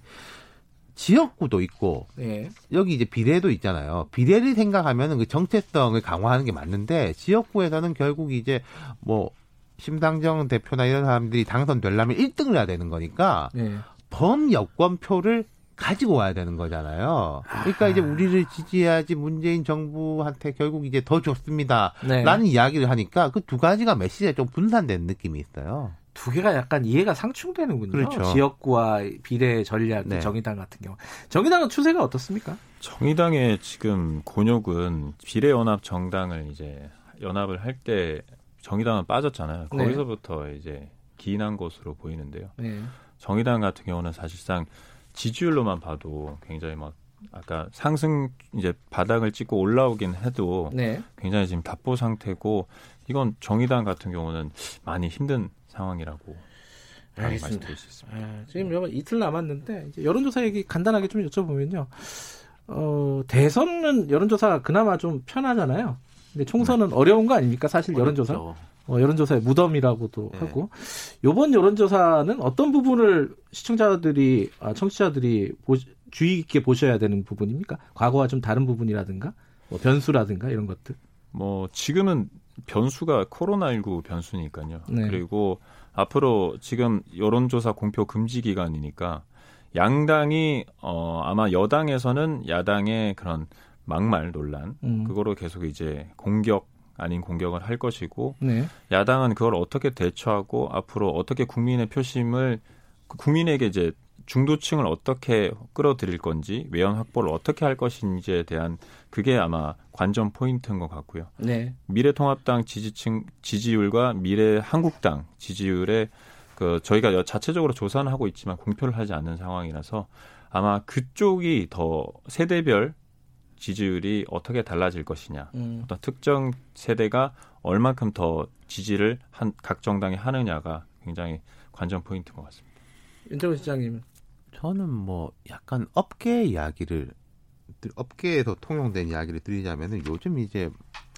지역구도 있고 네. 여기 이제 비례도 있잖아요. 비례를 생각하면은 그 정체성을 강화하는 게 맞는데 지역구에서는 결국 이제 뭐 심상정 대표나 이런 사람들이 당선되려면 1등을 해야 되는 거니까 네. 범여권 표를 가지고 와야 되는 거잖아요. 그러니까 이제 우리를 지지해야지 문재인 정부한테 결국 이제 더 좋습니다. 네. 라는 이야기를 하니까 그 두 가지가 메시지가 좀 분산된 느낌이 있어요. 두 개가 약간 이해가 상충되는군요. 그렇죠. 지역구와 비례 전략 네. 정의당 같은 경우. 정의당은 추세가 어떻습니까? 정의당의 지금 곤욕은 비례 연합 정당을 이제 연합을 할 때 정의당은 빠졌잖아요. 네. 거기서부터 이제 기인한 것으로 보이는데요. 네. 정의당 같은 경우는 사실상 지지율로만 봐도 굉장히 막 아까 상승 이제 바닥을 찍고 올라오긴 해도 네. 굉장히 지금 답보 상태고 이건 정의당 같은 경우는 많이 힘든 상황이라고. 말씀드릴 수 있습니다. 아, 지금 요 이틀 남았는데 여론조사 얘기 간단하게 좀 여쭤보면요. 어, 대선은 여론조사가 그나마 좀 편하잖아요. 근데 총선은 어려운 거 아닙니까? 사실 여론조사. 어렵죠. 어, 여론조사의 무덤이라고도 네. 하고 요번 여론조사는 어떤 부분을 시청자들이 아, 청취자들이 보- 주의 깊게 보셔야 되는 부분입니까? 과거와 좀 다른 부분이라든가 뭐 변수라든가 이런 것들. 뭐 지금은 변수가 코로나19 변수니까요. 네. 그리고 앞으로 지금 여론조사 공표 금지 기간이니까 양당이 어 아마 여당에서는 야당의 그런 막말 논란 음. 그거로 계속 이제 공격 아닌 공격을 할 것이고 네. 야당은 그걸 어떻게 대처하고 앞으로 어떻게 국민의 표심을 국민에게 이제 중도층을 어떻게 끌어들일 건지 외연 확보를 어떻게 할 것인지에 대한 그게 아마 관전 포인트인 것 같고요. 네. 미래통합당 지지층 지지율과 미래 한국당 지지율에 그 저희가 여- 자체적으로 조사는 하고 있지만 공표를 하지 않는 상황이라서 아마 그쪽이 더 세대별 지지율이 어떻게 달라질 것이냐. 음. 어떤 특정 세대가 얼만큼 더 지지를 한 각 정당이 하느냐가 굉장히 관전 포인트인 것 같습니다. 윤태곤 실장님. 저는 뭐 약간 업계 이야기를 업계에서 통용된 이야기를 드리자면은 요즘 이제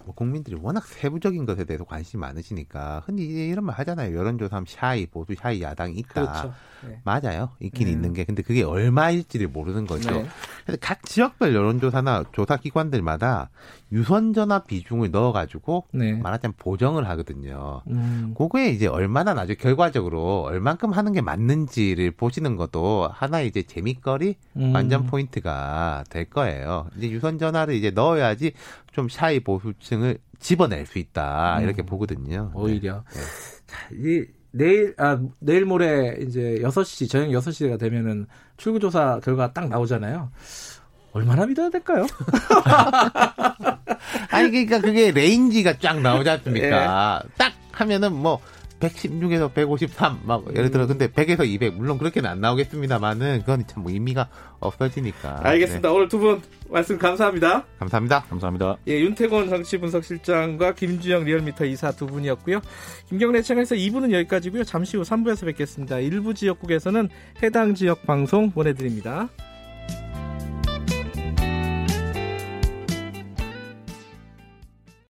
뭐 국민들이 워낙 세부적인 것에 대해서 관심이 많으시니까 흔히 이제 이런 말 하잖아요. 여론조사하면 샤이 보수 샤이 야당이 있다. 그렇죠. 네. 맞아요. 있긴 네. 있는 게 근데 그게 얼마일지를 모르는 거죠. 네. 그래서 각 지역별 여론조사나 조사 기관들마다 유선전화 비중을 넣어가지고 네. 말하자면 보정을 하거든요. 음. 그거에 이제 얼마나 나중 결과적으로 얼만큼 하는 게 맞는지를 보시는 것도 하나의 이제 재미거리 음. 관전 포인트가 될 거예요. 이제 유선 전화를 이제 넣어야지 좀 샤이 보수층을 집어낼 수 있다 음. 이렇게 보거든요. 오히려. 네. 자, 이 내일 아 내일 모레 이제 6시 저녁 6시가 되면은 출구 조사 결과 딱 나오잖아요. 얼마나 믿어야 될까요? 아니 그러니까 그게 range가 쫙 나오지 예. 않습니까? 딱 하면은 뭐 116에서 153, 막, 예를 들어, 근데 100에서 200, 물론 그렇게는 안 나오겠습니다만은, 그건 참 뭐 의미가 없어지니까. 알겠습니다. 오늘 두 분 말씀 감사합니다. 네, 감사합니다. 감사합니다. 예, 윤태곤 정치 분석실장과 김주영 리얼미터 이사 두 분이었고요. 김경래 채널에서 2부는 여기까지고요. 잠시 후 3부에서 뵙겠습니다. 일부 지역국에서는 해당 지역 방송 보내드립니다.